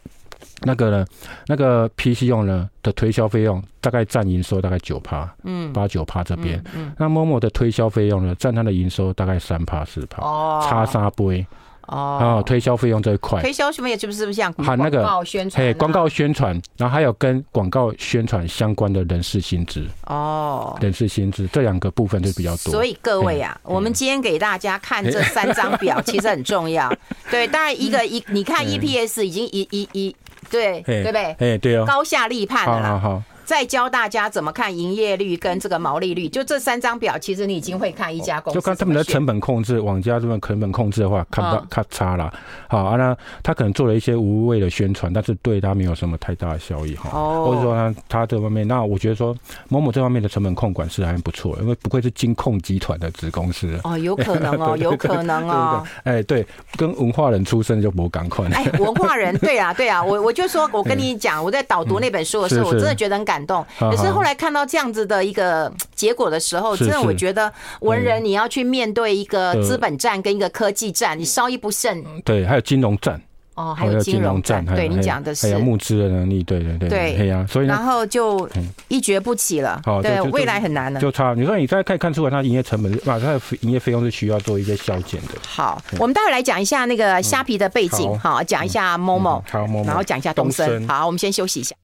那个呢，那个 PC 用呢的推销费用大概占营收大概九趴，嗯，八九趴这边，嗯，那 momo 的推销费用呢占它的营收大概三趴四趴，哦，差三倍。哦，推销费用这一块，推销什么也是不是不是像广告宣传？嘿，广告宣传，然后还有跟广告宣传相关的人事薪资哦，人事薪资这两个部分就比较多。所以各位啊，我们今天给大家看这三张表，[LAUGHS] 其实很重要。对，当然一个一，你看 EPS 已经一一一，对对不对？哎，对哦，高下立判的啦。再教大家怎么看营业率跟这个毛利率，就这三张表，其实你已经会看一家公司。就看他们的成本控制，网家这边成本控制的话，看不到咔嚓啦。好啊，那他可能做了一些无谓的宣传，但是对他没有什么太大的效益哈。哦。或者说呢，他这方面，那我觉得说，momo 这方面的成本控管是还不错，因为不愧是金控集团的子公司。哦，有可能哦，[LAUGHS] 有可能哦。哎，对，跟文化人出身就不赶快。哎，文化人，对啊，对啊，我我就说，我跟你讲，我在导读那本书的时候，我真的觉得很感动。可是后来看到这样子的一个结果的时候，真的我觉得文人你要去面对一个资本战跟一个科技战，你稍一不慎，对，还有金融战。哦，还有金融战，对你讲的是。还有募资的能力，对对对，对。呀，所以然后就一蹶不起了，对，未来很难了，就差你说你大概可以看出来，它营业成本啊，它的营业费用是需要做一些削减的。好，我们待会来讲一下那个虾皮的背景，好，讲一下 momo，然后讲一下东森，好，我们先休息一下。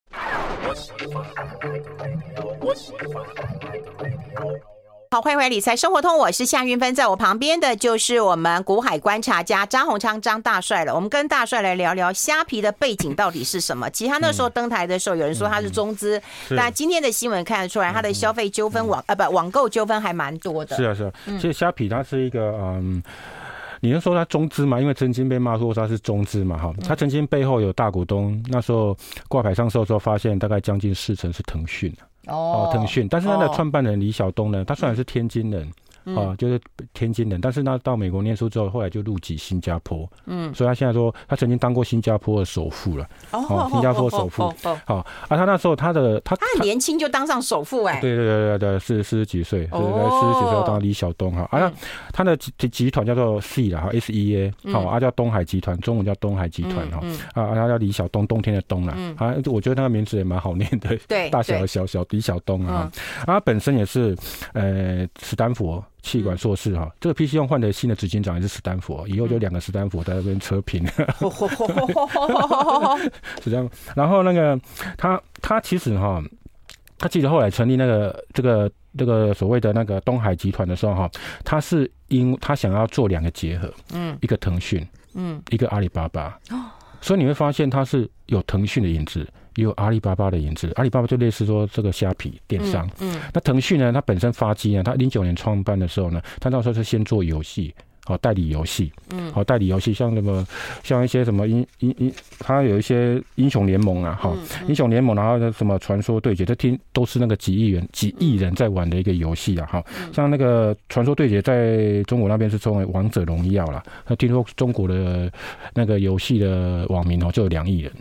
好，欢迎回来理财生活通，我是夏云芬，在我旁边的就是我们股海观察家张宏昌张大帅了。我们跟大帅来聊聊虾皮的背景到底是什么？其实他那时候登台的时候，有人说他是中资，那今天的新闻看得出来，他的消费纠纷网啊不网购纠纷还蛮多的。是啊是啊，其实虾皮它是一个嗯。你能说他中资吗？因为曾经被骂说他是中资嘛，哈，他曾经背后有大股东，那时候挂牌上市的时候发现大概将近四成是腾讯哦，腾讯，但是他的创办人李晓东呢，他虽然是天津人。啊，就是天津人，但是他到美国念书之后，后来就入籍新加坡。嗯，所以他现在说，他曾经当过新加坡的首富了。哦，新加坡首富。好，啊，他那时候他的他，他很年轻就当上首富哎。对对对对对，四四十几岁，对对，四十几岁当李晓东哈。啊，他的集集团叫做 C 了哈，S E A，好，啊叫东海集团，中文叫东海集团哈。啊，他叫李晓东，冬天的冬了。啊，我觉得那个名字也蛮好念的。对，大小的小小李晓东啊。啊，他本身也是呃史丹佛。企管硕士哈，嗯、这个 PC 用换的新的执行长也是史丹佛，以后就两个史丹佛在那边车评，[LAUGHS] 是这样。然后那个他他其实哈，他记得后来成立那个这个这个所谓的那个东海集团的时候哈，他是因他想要做两个结合，嗯，一个腾讯，嗯，一个阿里巴巴，所以你会发现他是有腾讯的影子。也有阿里巴巴的影子，阿里巴巴就类似说这个虾皮电商。嗯，嗯，那腾讯呢？它本身发迹呢，它零九年创办的时候呢，它那时候是先做游戏，好代理游戏。嗯，好代理游戏，像什么像一些什么英英英，它有一些英雄联盟啊，哈，英雄联盟，然后什么传说对决，这听都是那个几亿元、几亿人在玩的一个游戏啊，哈，像那个传说对决，在中国那边是称为王者荣耀啦。那听说中国的那个游戏的网民哦，就有两亿人。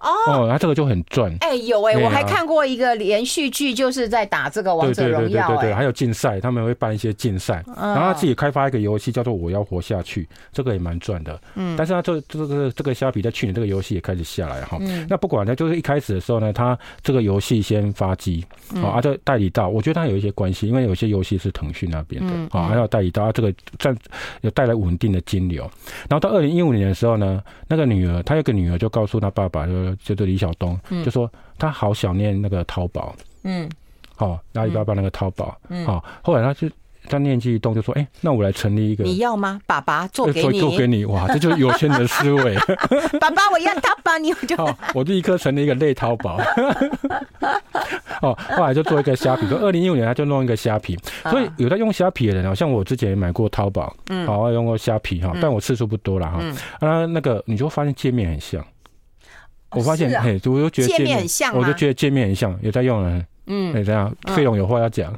哦，他这个就很赚。哎，有哎，我还看过一个连续剧，就是在打这个王者荣耀。对对对对，还有竞赛，他们会办一些竞赛，然后他自己开发一个游戏，叫做《我要活下去》，这个也蛮赚的。嗯，但是他这这个这个虾皮在去年这个游戏也开始下来哈。那不管呢，就是一开始的时候呢，他这个游戏先发机，哦，啊，这代理到，我觉得他有一些关系，因为有些游戏是腾讯那边的，啊，还要代理到，这个赚有带来稳定的金流。然后到二零一五年的时候呢，那个女儿，他有个女儿就告诉他爸爸说。就是李晓东，就说他好想念那个淘宝，嗯，好，阿里巴巴那个淘宝，嗯，好，后来他就他念记一动，就说，哎，那我来成立一个，你要吗？爸爸做给你，做给你，哇，这就是有钱人的思维。[LAUGHS] 爸爸，我要淘宝，[LAUGHS] 你我就，我立刻成立一个类淘宝。[LAUGHS] 哦，后来就做一个虾皮，说二零一五年他就弄一个虾皮，所以有在用虾皮的人，好像我之前也买过淘宝，嗯，好，用过虾皮哈，但我次数不多了哈，啊，那个你就发现界面很像。我发现，嘿，我就觉得界面很像，我就觉得界面很像，有在用了，嗯，哎，这样，费用有话要讲。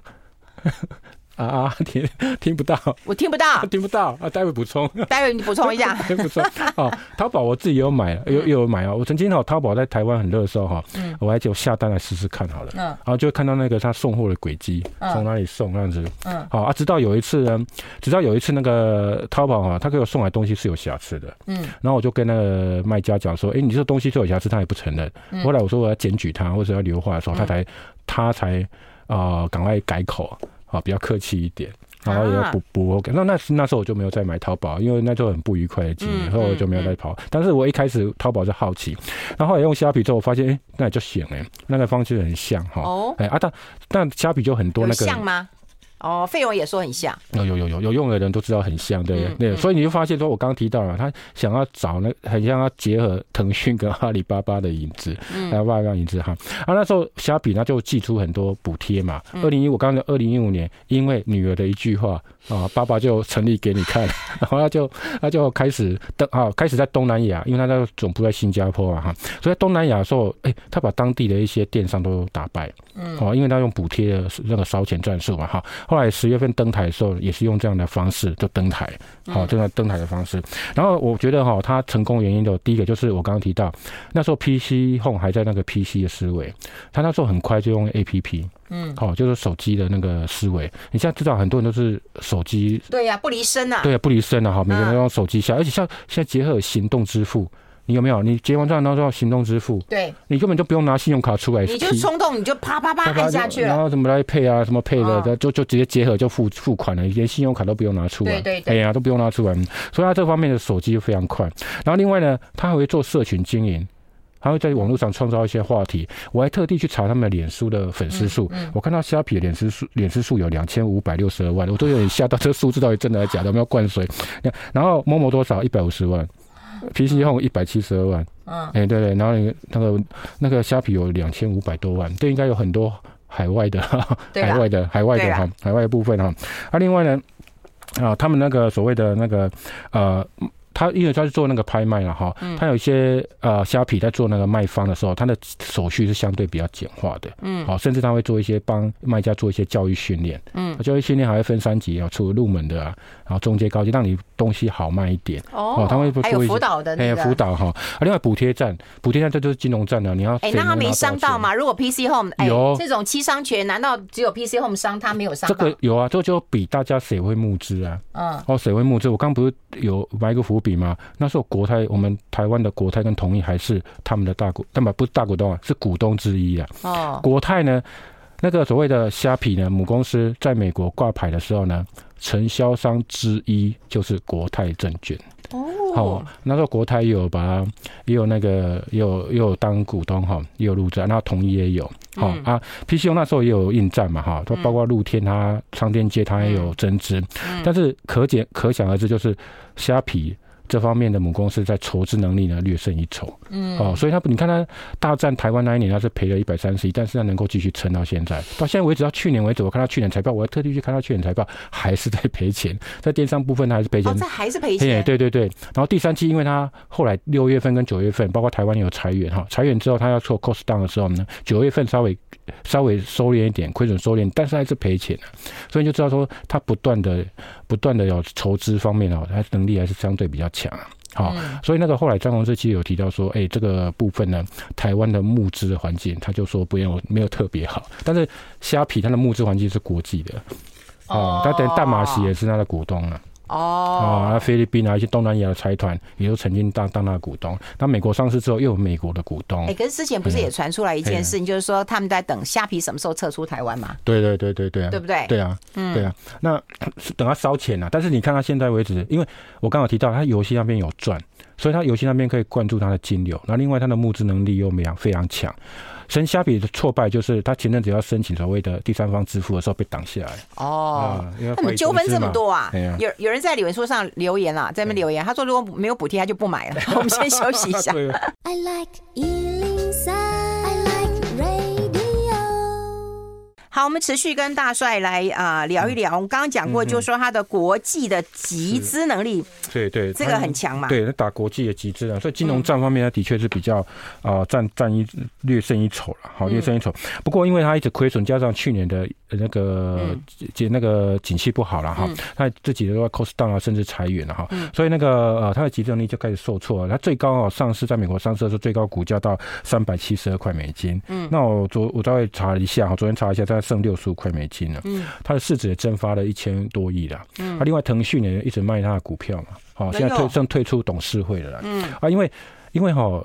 啊啊，[LAUGHS] 听听不到，我听不到，[LAUGHS] 听不到啊！待会补充，待会你补充一下。[LAUGHS] 补充哦，淘宝我自己有买，有有买啊。我曾经哦，淘宝在台湾很热的时候哈，我还就下单来试试看好了。嗯，然后就看到那个他送货的轨迹，从哪里送这样子。嗯，好啊，直到有一次呢，直到有一次那个淘宝啊，他给我送来东西是有瑕疵的。嗯，然后我就跟那个卖家讲说，哎，你这东西是有瑕疵，他也不承认。后来我说我要检举他，或者要留话的时候，他才他才啊，赶快改口。啊，比较客气一点，然后也要补补 OK。那那那时候我就没有再买淘宝，因为那时候很不愉快的经历，后来我就没有再跑。但是我一开始淘宝是好奇，然后后来用虾皮之后，我发现哎、欸，那也就行哎，那个方式很像哈。哦，哎啊，但但虾皮就很多那个像吗？哦，费用也说很像，有有有有有用的人都知道很像，对、嗯、对，所以你就发现说，我刚刚提到了，他想要找那很像要结合腾讯跟阿里巴巴的影子，嗯，阿里巴巴影子哈，啊那时候虾皮呢就寄出很多补贴嘛，二零一五刚刚二零一五年，因为女儿的一句话啊，爸爸就成立给你看，[LAUGHS] 然后他就他就开始登啊，开始在东南亚，因为他那个总部在新加坡嘛哈，所以在东南亚的时候，哎，他把当地的一些电商都打败，嗯，哦，因为他用补贴的那个烧钱战术嘛哈。后来十月份登台的时候，也是用这样的方式就登台，好，这样登台的方式。然后我觉得哈，他成功原因的第一个就是我刚刚提到，那时候 PC Home 还在那个 PC 的思维，他那时候很快就用 APP，嗯，好，就是手机的那个思维。你现在知道很多人都是手机，对呀，不离身啊，对呀，不离身啊，哈，每个人都用手机下，而且像现在结合行动支付。你有没有？你结完账然后都要行动支付，对，你根本就不用拿信用卡出来，你就冲动，你就啪啪啪按下去了，然后什么来配啊，什么配的，就就直接结合就付付款了，连信用卡都不用拿出来，对对对，哎呀都不用拿出来，所以他这方面的手机就非常快。然后另外呢，他还会做社群经营，他会在网络上创造一些话题。我还特地去查他们脸书的粉丝数，我看到虾皮的脸丝数脸丝数有两千五百六十二万，我都有点吓到，这个数字到底真的还是假的？我们要灌水？然后某某多少一百五十万。PC Home 一百七十二万，嗯，哎，对对，然后那个那个虾皮有两千五百多万，这应该有很多海外的，海外的，海外的哈，海外的部分哈。啊，另外呢，啊，他们那个所谓的那个呃。他因为他是做那个拍卖了哈，他有一些呃虾皮在做那个卖方的时候，他的手续是相对比较简化的，嗯，好，甚至他会做一些帮卖家做一些教育训练，嗯，教育训练还会分三级啊，除了入门的啊，然后中阶、高阶，让你东西好卖一点。哦，他会做一些辅导的，哎，辅导哈，啊，另外补贴站，补贴站这就是金融站了，你要哎，那他没伤到吗？如果 PC Home 有。这种七伤拳，难道只有 PC Home 伤，他没有伤？这个有啊，这个就比大家谁会募资啊，嗯，哦，谁会募资？我刚不是有买一个伏笔吗？那时候国泰，我们台湾的国泰跟统一还是他们的大股，那么不是大股东啊，是股东之一啊。哦，国泰呢，那个所谓的虾皮呢，母公司在美国挂牌的时候呢，承销商之一就是国泰证券。哦，好，那时候国泰也有把它，也有那个，也有也有当股东哈，也有入账，那统一也有。好、嗯、啊，PChome 那时候也有应战嘛哈，都包括露天它商店街它也有增资，嗯、但是可见可想而知就是虾皮。这方面的母公司在筹资能力呢略胜一筹，嗯，哦，所以他你看他大战台湾那一年，他是赔了一百三十亿，但是他能够继续撑到现在，到现在为止到去年为止，我看他去年财报，我还特地去看他去年财报，还是在赔钱，在电商部分他还是赔钱，哦，这还是赔钱，对对对。然后第三季，因为他后来六月份跟九月份，包括台湾有裁员哈，裁员之后他要做 cost down 的时候呢，九月份稍微稍微收敛一点，亏损收敛，但是还是赔钱，所以你就知道说他不断的不断的有筹资方面哦，他能力还是相对比较强。好，所以那个后来张宏志其实有提到说，哎，这个部分呢，台湾的募资的环境，他就说不用没有特别好，但是虾皮它的募资环境是国际的，哦，它等于淡马锡也是它的股东啊。哦，那菲律宾啊，一些东南亚的财团也都曾经当当那股东。那美国上市之后，又有美国的股东。哎，可是之前不是也传出来一件事情，就是说他们在等虾皮什么时候撤出台湾嘛？对对对对对啊，对不对？对啊，嗯，对啊。那等他烧钱啊，但是你看他现在为止，因为我刚刚提到他游戏那边有赚，所以他游戏那边可以灌注他的金流。那另外他的募资能力又非常非常强。所以虾皮的挫败就是他前阵子要申请所谓的第三方支付的时候被挡下来。哦，那怎么纠纷这么多啊？有有人在李文书上留言啊，在那边留言，他说如果没有补贴，他就不买了。[LAUGHS] 我们先休息一下。I like 好，我们持续跟大帅来啊、呃、聊一聊。我们刚刚讲过，就是说他的国际的集资能力，对对，这个很强嘛。对，他打国际的集资啊，所以金融战方面，他的确是比较啊占占一略胜一筹了。好，略胜一筹。不过，因为他一直亏损，加上去年的那个景那个景气不好了哈，他自己的话 cost down 啊，甚至裁员了哈，所以那个呃，他的集资能力就开始受挫了。他最高啊上市在美国上市的时候，最高股价到三百七十二块美金。嗯，那我昨我稍微查了一下哈，昨天查一下在。剩六十五块美金了，嗯，它的市值也蒸发了一千多亿了，嗯，啊，另外腾讯也一直卖它的股票嘛，好，现在退正退出董事会了，嗯，啊，因为因为哈，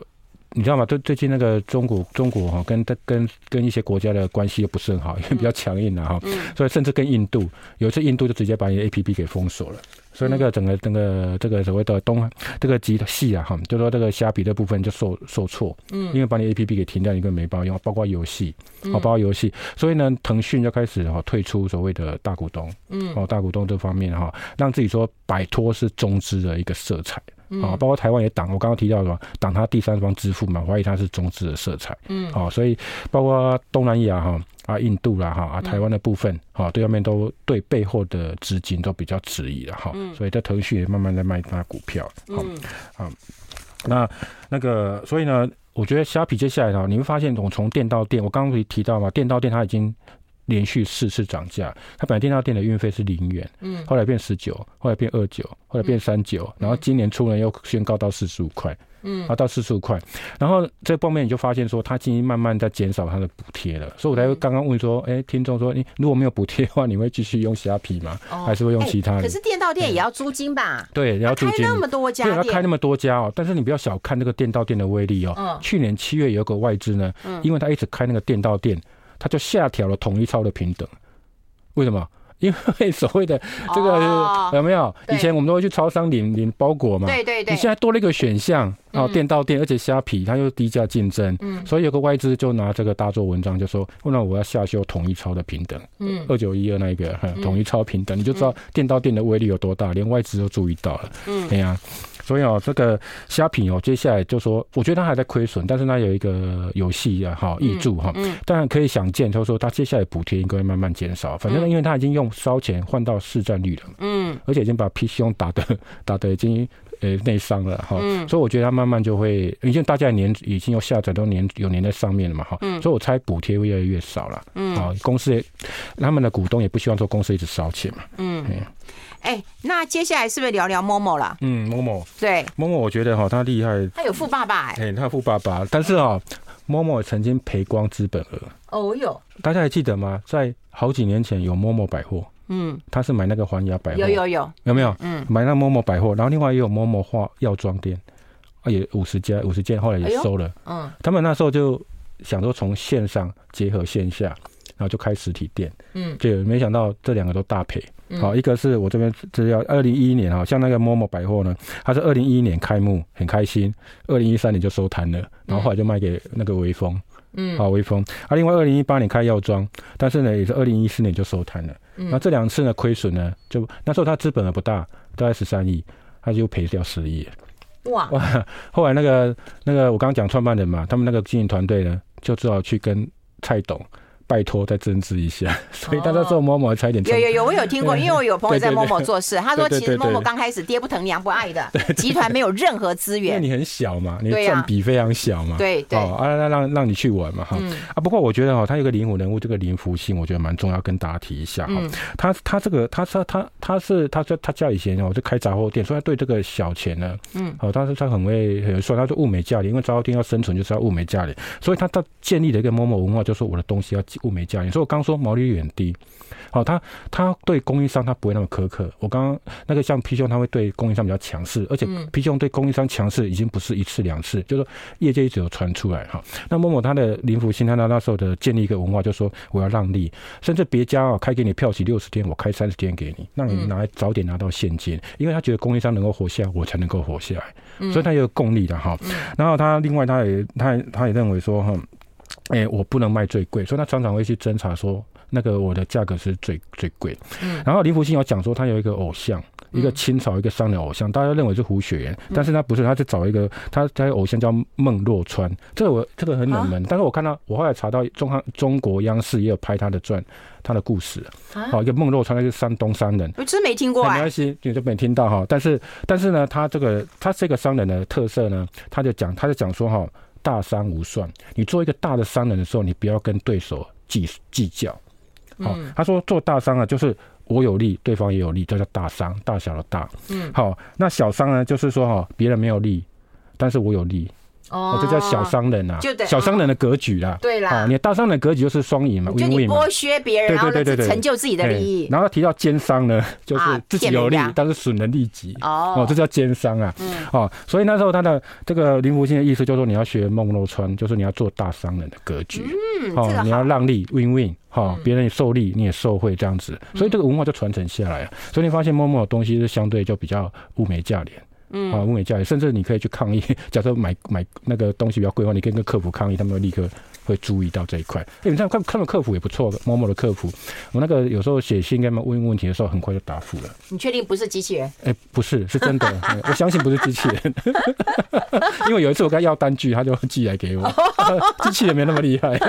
你知道吗？最最近那个中国中国哈跟跟跟一些国家的关系又不是很好，因为比较强硬了哈，所以甚至跟印度有一次印度就直接把你的 APP 给封锁了。所以那个整个整个这个所谓的东这个集系啊哈，就说这个虾皮的部分就受受挫，嗯，因为把你 A P P 给停掉，你根本没办法用，包括游戏，哦，包括游戏，所以呢，腾讯就开始哈退出所谓的大股东，嗯，哦，大股东这方面哈，让自己说摆脱是中资的一个色彩，啊，包括台湾也挡，我刚刚提到的嘛，挡他第三方支付嘛，怀疑他是中资的色彩，嗯，哦，所以包括东南亚哈。啊，印度啦，哈啊，台湾的部分，哈，对外面都对背后的资金都比较质疑了，哈，所以在腾讯也慢慢在卖他股票，好，啊，那那个，所以呢，我觉得虾皮接下来呢，你会发现，我从店到店，我刚刚提到嘛，店到店它已经连续四次涨价，它本来电到店的运费是零元，嗯，后来变十九，后来变二九，后来变三九，然后今年初呢又宣告到四十五块。嗯，啊，到四十五块，然后这方面你就发现说，它已经慢慢在减少它的补贴了，所以我才会刚刚问说，哎，听众说，你如果没有补贴的话，你会继续用虾皮吗？还是会用其他的？可是店到店也要租金吧？对，也要租金。开那么多家，对，要开那么多家哦。但是你不要小看这个店到店的威力哦。去年七月有个外资呢，因为他一直开那个店到店，他就下调了统一超的平等。为什么？因为所谓的这个有没有？以前我们都会去超商领领包裹嘛。对对对。你现在多了一个选项，哦，店到店，而且虾皮它又低价竞争，嗯，所以有个外资就拿这个大做文章，就说，那我要下修统一超的平等，嗯，二九一二那个统一超平等，你就知道店到店的威力有多大，连外资都注意到了，嗯，对呀。所以哦，这个虾皮哦，接下来就说，我觉得它还在亏损，但是它有一个游戏啊，哈，挹注哈，嗯，当然可以想见，就是说它接下来补贴应该会慢慢减少，反正因为它已经用烧钱换到市占率了，嗯，而且已经把 PChome 打的 [LAUGHS] 打的已经。呃内伤了哈，所以我觉得它慢慢就会，因为大家年已经有下载都年有年在上面了嘛哈，所以我猜补贴会越来越少了，嗯，啊，公司也他们的股东也不希望说公司一直烧钱嘛，嗯，哎，那接下来是不是聊聊 Momo 了？嗯，Momo 对，Momo 我觉得哈他厉害，他有富爸爸哎，他有富爸爸，但是哈 Momo 曾经赔光资本额，哦哟，大家还记得吗？在好几年前有 Momo 百货。嗯，他是买那个环牙百货，有有有，有没有？嗯，买那 Momo 百货，然后另外也有 Momo 化药妆店，啊，也五十家，五十件，后来也收了。嗯，他们那时候就想说从线上结合线下，然后就开实体店。嗯，就没想到这两个都大赔。好，一个是我这边资料，二零一一年啊，像那个 Momo 百货呢，它是二零一一年开幕，很开心，二零一三年就收摊了，然后后来就卖给那个微风。嗯，好，微风。啊，另外二零一八年开药妆，但是呢，也是二零一四年就收摊了。嗯，那这两次呢，亏损呢，就那时候他资本额不大，大概十三亿，他就赔掉十亿。哇哇！后来那个那个我刚刚讲创办人嘛，他们那个经营团队呢，就只好去跟蔡董。拜托，再增资一下，[LAUGHS] 所以大家做 Momo 差一点。有有有，我有听过，因为我有朋友在 Momo 做事，他说其实 Momo 刚开始爹不疼娘不爱的，[LAUGHS] 集团没有任何资源。因为你很小嘛，你占比非常小嘛。对对。哦，啊，让让让你去玩嘛哈。啊，不过我觉得哈，他有个灵魂人物，这个林福性，我觉得蛮重要，跟大家提一下哈。他他这个，他说他他是他说他家以前哦就开杂货店，所以他对这个小钱呢，嗯，好，他是他很会很说，他是物美价廉，因为杂货店要生存就是要物美价廉，所以他他建立了一个 Momo 文化，就是我的东西要物美价廉，所以我刚。说毛利率很低，好，他他对供应商他不会那么苛刻。我刚刚那个像 P 兄，他会对供应商比较强势，而且 P 兄对供应商强势已经不是一次两次，就是说业界一直有传出来哈。那 Momo 他的林福新，他那那时候的建立一个文化，就是说我要让利，甚至别家啊开给你票期六十天，我开三十天给你，让你拿来早点拿到现金，因为他觉得供应商能够活下来，我才能够活下来，所以他有共利的哈。然后他另外他也他他也认为说哈。哎、欸，我不能卖最贵，所以他常常会去侦查说，那个我的价格是最最贵。嗯，然后林福兴有讲说，他有一个偶像，一个清朝一个商人偶像，大家认为是胡雪岩，但是他不是，他是找一个他他的偶像叫孟若川，这个我这个很冷门，但是我看到我后来查到中央中国央视也有拍他的传，他的故事。好，一个孟若川，那是山东商人，我真没听过，没关系，你就没听到哈。但是但是呢，他这个他这个商人的特色呢，他就讲他就讲说哈。大商无算，你做一个大的商人的时候，你不要跟对手计计较。好，他说做大商啊，就是我有利，对方也有利，这叫大商，大小的大。嗯，好，那小商呢，就是说哈，别人没有利，但是我有利。哦，这叫小商人啊，小商人的格局啦。对啦，你大商人格局就是双赢嘛，就你剥削别人，对对对，成就自己的利益。然后提到奸商呢，[LAUGHS] 就是自己有利，但是损人利己。哦，这叫奸商啊。嗯，哦，所以那时候他的这个林福兴的意思就是说，你要学孟若川，就是你要做大商人的格局。嗯，哦，你要让利，win win，哈，别人也受利，你也受惠，这样子。所以这个文化就传承下来了。所以你发现 Momo 的东西是相对就比较物美价廉。嗯，啊，物美价廉，甚至你可以去抗议。[LAUGHS] 假设买买那个东西比较贵的话，你可以跟客服抗议，他们会立刻会注意到这一块。哎、欸，你看看看到客服也不错的，Momo 的客服，我那个有时候写信跟他们问问题的时候，很快就答复了。你确定不是机器人？哎、欸，不是，是真的，[LAUGHS] 我相信不是机器人。[LAUGHS] 因为有一次我跟他要单据，他就寄来给我。机器人没那么厉害。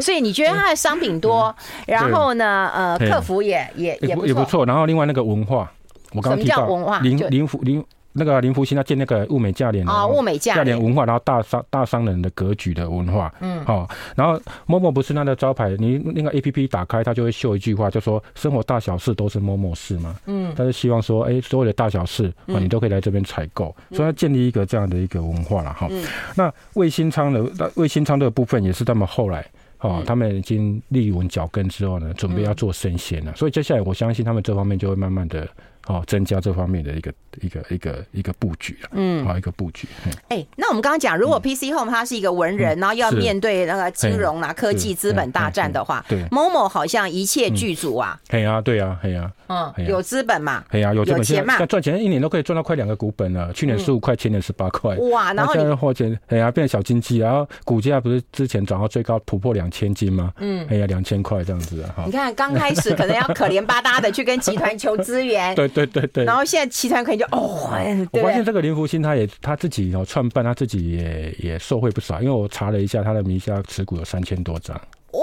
所以你觉得他的商品多，然后呢，呃，客服也也也也不错，然后另外那个文化。我刚刚提到林林福林那个林福兴他建那个物美价廉啊，物美价廉文化，然后大商大商人的格局的文化，嗯，好，然后 Momo 不是那个招牌，你那个 A P P 打开，他就会秀一句话，就说生活大小事都是 Momo 事嘛，嗯，他是希望说，哎，所有的大小事啊，你都可以来这边采购，所以他建立一个这样的一个文化了哈。那卫星仓的魏新昌这个部分也是他们后来。哦，他们已经立稳脚跟之后呢，准备要做生鲜了，所以接下来我相信他们这方面就会慢慢的哦增加这方面的一个一个一个一个布局了，嗯，好一个布局。哎，那我们刚刚讲，如果 PC Home 它是一个文人，然后要面对那个金融啊、科技、资本大战的话，对，Momo 好像一切具足啊。对啊，对啊，对啊，嗯，有资本嘛？对啊，有钱嘛？赚钱一年都可以赚到快两个股本了，去年十五块，前年十八块。哇，然后现在花钱，哎呀，变成小经济，然后股价不是之前涨到最高突破两千金吗？嗯，哎呀，两千块这样子啊。你看刚开始可能要可怜巴巴的去跟集团求资源，[LAUGHS] 对对对对，然后。现在集团可以就哦，我发现这个林福兴他也他自己哦创办，他自己也也受惠不少。因为我查了一下，他的名下持股有三千多张哦，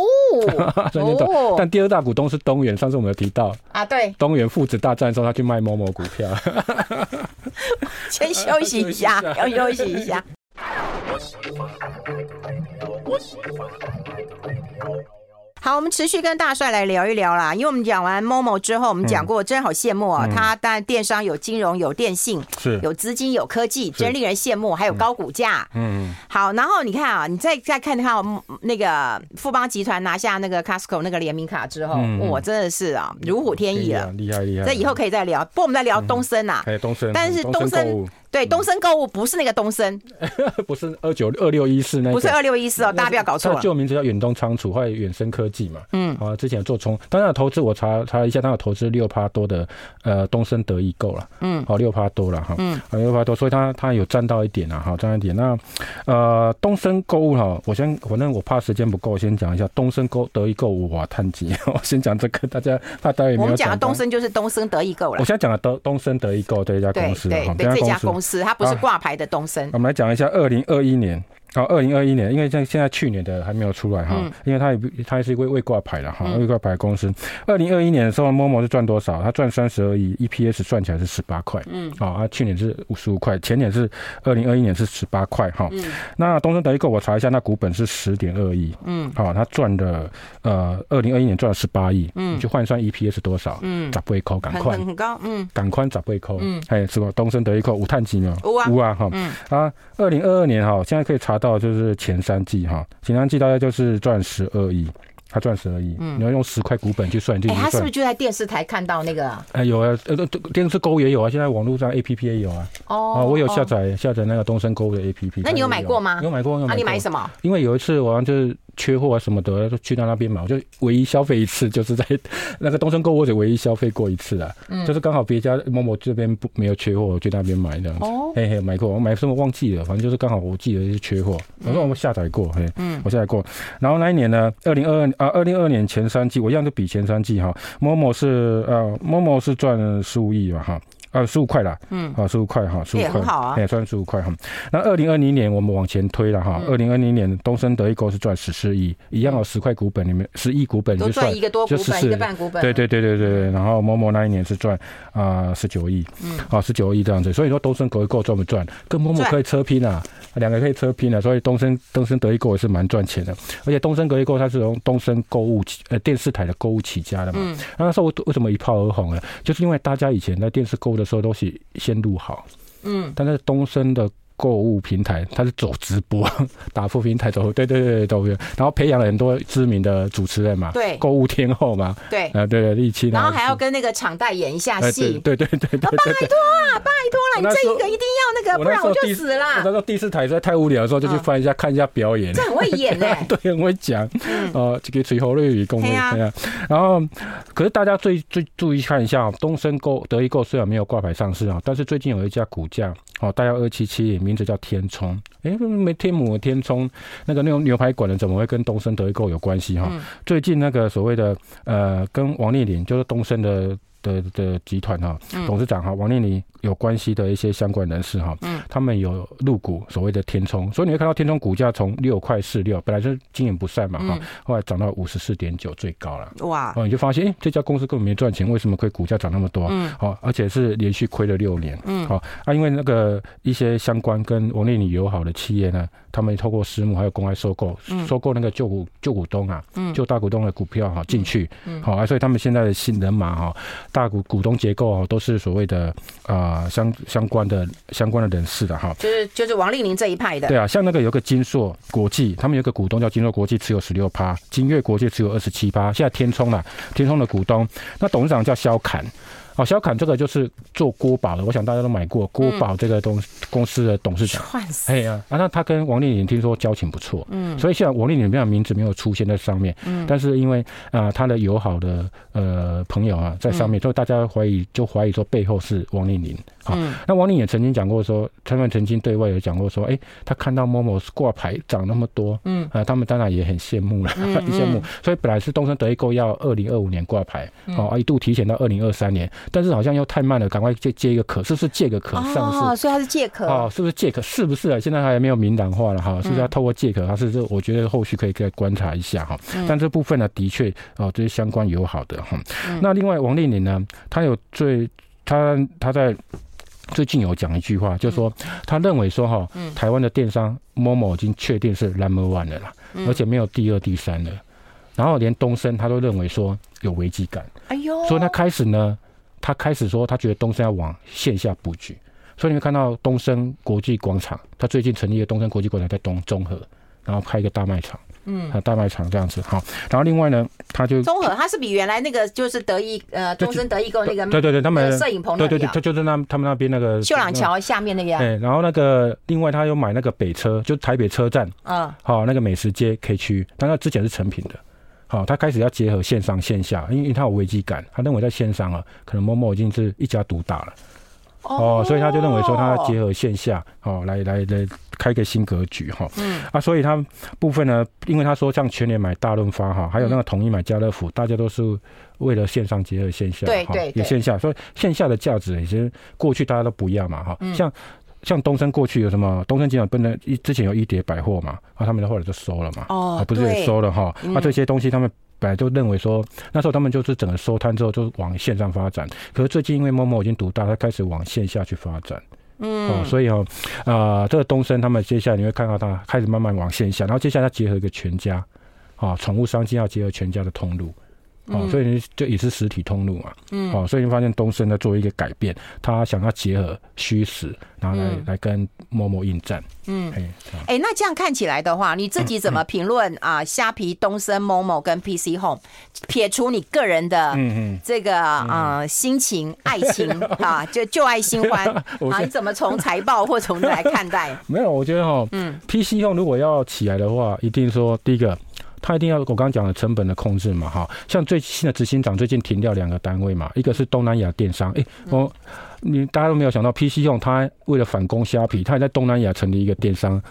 [LAUGHS] 三千多。但第二大股东是东元，上次我们有提到啊，对，东元父子大战的时候，他去卖 Momo 股票。[LAUGHS] [LAUGHS] 先休息一下，要休息一下。好，我们持续跟大帅来聊一聊啦。因为我们讲完 Momo 之后，我们讲过，真好羡慕啊！他当然电商有金融、有电信，是有资金、有科技，真令人羡慕。还有高股价，嗯，好。然后你看啊，你再再看看那个富邦集团拿下那个 Costco 那个联名卡之后，我真的是啊，如虎添翼了，厉害厉害。这以后可以再聊。不过我们在聊东森呐，哎，东森，但是东森。对，东森购物不是那个东森，[LAUGHS] 不是二九二六一四那个，不是二六一四哦，大家不要搞错了。旧名字叫远东仓储，后来远生科技嘛。嗯，啊，之前做充，当然投资我查查了一下，他有投资六趴多的呃东森得意购了。嗯，好六趴多了哈。嗯，六趴多，所以他他有赚到一点啊，好，赚到一点。那呃东森购物哈，我先反正我怕时间不够，我先讲一下东森购得意购物哇探级，[LAUGHS] 我先讲这个，大家怕大家有没有？我们讲的东森就是东森得意购了。我现在讲的东东森得意购这一家公司，对对，这家公司它不是挂牌的东森，我们来讲一下二零二一年。好，二零二一年，因为像现在去年的还没有出来哈，嗯、因为它也它也是一个未挂牌的哈，未挂牌公司。二零二一年的时候，Momo 是赚多少？它赚三十二亿，EPS 算起来是十八块。嗯，好，啊，去年是五十五块，前年是二零二一年是十八块哈。嗯，那东森德一购我查一下，那股本是十点二亿。嗯，好，它赚的呃，二零二一年赚了十八亿。嗯，你去换算 EPS 多少？嗯，十八块，赶快很高。嗯，赶快十八块。嗯，哎，是吧？东森德一购五碳几呢？五啊，五啊，哈。嗯，啊，二零二二年哈，现在可以查到就是前。三季哈，前三季大概就是赚十二亿，他赚十二亿，嗯，你要用十块股本去算，哎，他是不是就在电视台看到那个？哎，有啊，呃，电视购物也有啊，现在网络上 A P P 也有啊。哦，我有下载下载那个东升购物的 A P P。那你有买过吗？有买过，有买过。那你买什么？因为有一次我好像就是。缺货啊什么的，就去到那边买。我就唯一消费一次，就是在 [LAUGHS] 那个东森购物，者唯一消费过一次啊。嗯，就是刚好别家 Momo 这边不没有缺货，我去那边买这样子。哦，嘿嘿，买过，我买什么忘记了，反正就是刚好我记得是缺货。我说我们下载过，嘿，嗯，我下载过。然后那一年呢，二零二二啊，二零二二年前三季，我一样就比前三季哈。Momo 是呃，Momo 是赚十五亿嘛哈。啊，十五块啦，嗯，啊，十五块哈，十五块，也很好啊，也赚十五块哈。那二零二零年我们往前推了哈，二零二零年东森得一购是赚十四亿，一样哦，十块股本里面十亿股本就赚一个多股本，一个半股本，对对对对对。然后 Momo 那一年是赚啊十九亿，嗯，啊十九亿这样子。所以说东森得一购赚不赚？跟 Momo 可以车拼啊，两个可以车拼啊。所以东森东森得一购也是蛮赚钱的，而且东森得一购它是从东森购物起呃电视台的购物起家的嘛。嗯，那时候为什么一炮而红呢？就是因为大家以前在电视购物的时候都是。先录好，嗯，但是东升的。购物平台，他是走直播，[LAUGHS] 打破平台走，对对对对，然后培养了很多知名的主持人嘛，对，购物天后嘛，对，啊对对，立青，然后还要跟那个厂代演一下戏，对对对对，拜托啊，拜托了，你这一个一定要那个，不然我就死了。那时候第四台实在太无聊的时候，就去翻一下看一下表演，这很会演呢，[LAUGHS] 对，很会讲，呃，这个吹喉瑞语功力，然后可是大家最最注意看一下，东升购得意购虽然没有挂牌上市啊，但是最近有一家股价。哦，大幺二七七，名字叫天聪。哎、欸，没天母的天聪，那个那种牛排馆的，怎么会跟东升德一购有关系哈？嗯、最近那个所谓的呃，跟王丽玲，就是东升的。的的集团哈，董事长哈，王丽玲有关系的一些相关人士哈，嗯，他们有入股所谓的天冲，所以你会看到天冲股价从六块四六，本来是经营不善嘛哈，后来涨到五十四点九最高了，哇，哦，你就发现哎，这家公司根本没赚钱，为什么可以股价涨那么多？嗯，好，而且是连续亏了六年，嗯，好啊，因为那个一些相关跟王练麟友好的企业呢，他们透过私募还有公开收购，收购那个旧股旧股东啊，嗯，旧大股东的股票哈进去，嗯，好啊，所以他们现在的新人马哈。大股股东结构哦，都是所谓的啊相相关的相关的人士的哈，就是就是王丽玲这一派的。对啊，像那个有个金硕国际，他们有个股东叫金硕国际，持有十六趴；金悦国际持有二十七趴。现在天聪啦，天聪的股东，那董事长叫肖侃。哦，小侃这个就是做郭宝的，我想大家都买过郭宝这个东公司的董事长。哎呀，啊，那他跟王丽玲听说交情不错，嗯，所以现在王丽玲这样名字没有出现在上面，嗯，但是因为啊他的友好的呃朋友啊在上面，所以大家怀疑就怀疑说背后是王丽玲。好，那王练麟也曾经讲过说，他们曾经对外有讲过说，哎，他看到 Momo 挂牌涨那么多，嗯，啊，他们当然也很羡慕了，[LAUGHS] 很羡慕，所以本来是东升德意购要二零二五年挂牌，哦，一度提前到二零二三年。但是好像又太慢了，赶快借借一个壳，是不是借个壳上市？哦，所以它是借壳哦，是不是借壳？是不是啊？现在还没有明朗化了哈，是不是要透过借壳？还是这？我觉得后续可以再观察一下哈。但这部分呢，的确哦，这些相关友好的哈。那另外王丽玲呢，她有最她她在最近有讲一句话，就是说他认为说哈，台湾的电商 Momo 已经确定是 number one 了啦，而且没有第二、第三了。然后连东升他都认为说有危机感，哎呦，所以他开始呢，他开始说他觉得东升要往线下布局，所以你会看到东升国际广场，他最近成立的东升国际广场在东中和，然后开一个大卖场。嗯，大卖场这样子。好，然后另外呢，他就综合，他是比原来那个就是德意呃东森德意购那个对对对，他们摄影棚对对对，他就是那他们那边那个秀朗桥下面那个对，然后那个另外他又买那个北车，就台北车站。啊，好那个美食街 K 区，但他之前是成品的，好，他开始要结合线上线下，因为他有危机感，他认为在线上啊，可能 Momo 已经是一家独大了。哦，所以他就认为说，他要结合线下，哦，来来来开个新格局哈。嗯。啊，所以他部分呢，因为他说像全年买大润发哈，还有那个统一买家乐福，大家都是为了线上结合线下，对对，有线下，所以线下的价值已经过去大家都不要嘛哈。像像东升过去有什么东升集团不能一之前有一叠百货嘛，啊，他们的后来就收了嘛。哦。不是也收了哈？啊，这些东西他们。本来就认为说，那时候他们就是整个收摊之后就往线上发展，可是最近因为 Momo 已经独大，他开始往线下去发展，嗯，哦，所以哦，啊、呃，这个东升他们接下来你会看到他开始慢慢往线下，然后接下来他结合一个全家，啊、哦，宠物商机要结合全家的通路。哦，所以你就也是实体通路嘛，嗯，哦，所以你发现东森在做一个改变，他想要结合虚实，然后来、嗯、来跟 Momo 应战，嗯，哎、欸，那这样看起来的话，你自己怎么评论啊？虾皮、东森、Momo 跟 PC Home，撇除你个人的这个啊、呃、心情、[LAUGHS] 爱情啊，就旧爱新欢。[LAUGHS] 啊，你怎么从财报或从来看待？[LAUGHS] 没有，我觉得哈，嗯，PC Home 如果要起来的话，一定说第一个。他一定要我刚刚讲的成本的控制嘛，哈，像最新的执行长最近停掉两个单位嘛，一个是东南亚电商，哎、欸，我你大家都没有想到，PC 用他为了反攻虾皮，他也在东南亚成立一个电商，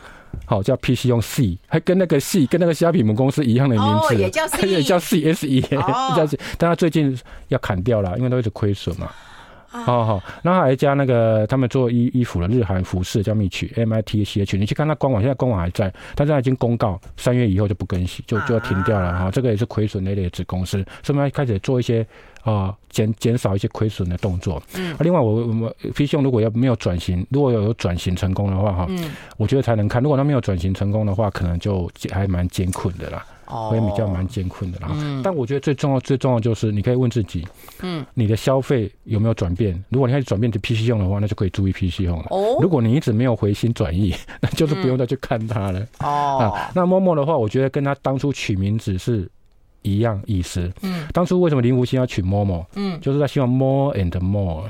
好叫 PC 用 C，还跟那个 C 跟那个虾皮母公司一样的名字，哦、也叫 C，[LAUGHS] 也叫 CSE，、哦、[LAUGHS] 叫 C，但他最近要砍掉了，因为都一直亏损嘛。好好，那还有一家那个他们做衣衣服的日韩服饰叫 Mitch M I T C H，你去看他官网，现在官网还在，但是他已经公告三月以后就不更新，就就要停掉了哈。这个也是亏损累累的子公司，所以我们开始做一些啊减减少一些亏损的动作。嗯，另外我我们飞熊如果要没有转型，如果有有转型成功的话哈，嗯，我觉得才能看。如果他没有转型成功的话，可能就还蛮艰困的啦。会比较蛮艰困的啦，嗯、但我觉得最重要最重要就是你可以问自己，嗯，你的消费有没有转变？如果你开始转变成 PC 用的话，那就可以注意 PC 用了。哦，如果你一直没有回心转意，[LAUGHS] 那就是不用再去看它了。嗯、哦，啊，那 Momo 的话，我觉得跟他当初取名字是一样意思。嗯，当初为什么林福星要取 Momo？嗯，就是他希望 more and more。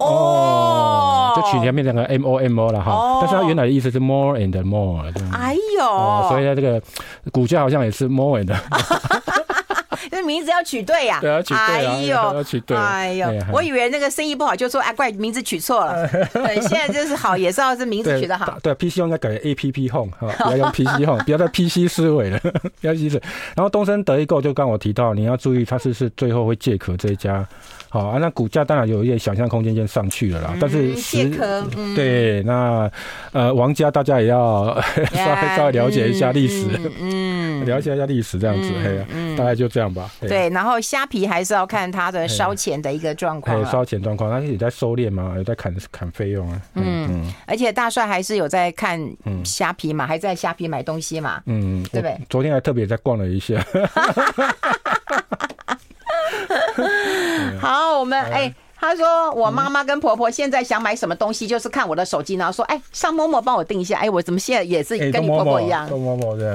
哦，就取前面两个 M O M O 了哈，哦、但是它原来的意思是 more and more。哎呦，所以它这个股价好像也是 more and。[LAUGHS] 这名字要取对呀，[LAUGHS] 对，要取对，哎呦，要取对，哎呦，我以为那个生意不好，就说哎，怪名字取错了。[LAUGHS] 对，现在就是好，也是要是名字取得好。对，PC 应该改 A P P Home，不要用 PC Home，不要再 P C 思维了，不要。然后东森德意购就刚我提到，你要注意，它是是最后会借壳这一家。好啊，那股价当然有一些想象空间，就上去了啦。但是实对那呃王家大家也要 [LAUGHS] 稍微稍微了解一下历史，嗯，[LAUGHS] 了解一下历史这样子，嘿，大概就这样吧。对，然后虾皮还是要看它的烧钱的一个状况，烧钱状况，它也在收敛嘛，也在砍砍费用啊。嗯，而且大帅还是有在看虾皮嘛，还在虾皮买东西嘛，嗯，对不对？昨天还特别在逛了一下。[LAUGHS] [LAUGHS] 好，我们哎。他说：“我妈妈跟婆婆现在想买什么东西，就是看我的手机，然后说：‘哎，上 Momo 帮我订一下。’哎，我怎么现在也是跟你婆婆一样？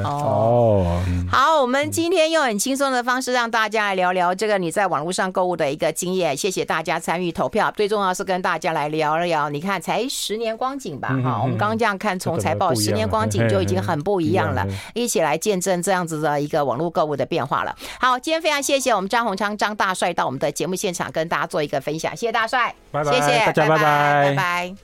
哦。好，我们今天用很轻松的方式让大家来聊聊这个你在网络上购物的一个经验。谢谢大家参与投票，最重要是跟大家来聊一聊。你看，才十年光景吧？哈，我们刚刚这样看，从财报十年光景就已经很不一样了。一起来见证这样子的一个网络购物的变化了。好，今天非常谢谢我们张宏昌张大帅到我们的节目现场跟大家做一个分享。谢谢大帅，拜拜，谢谢，大家拜拜，拜拜。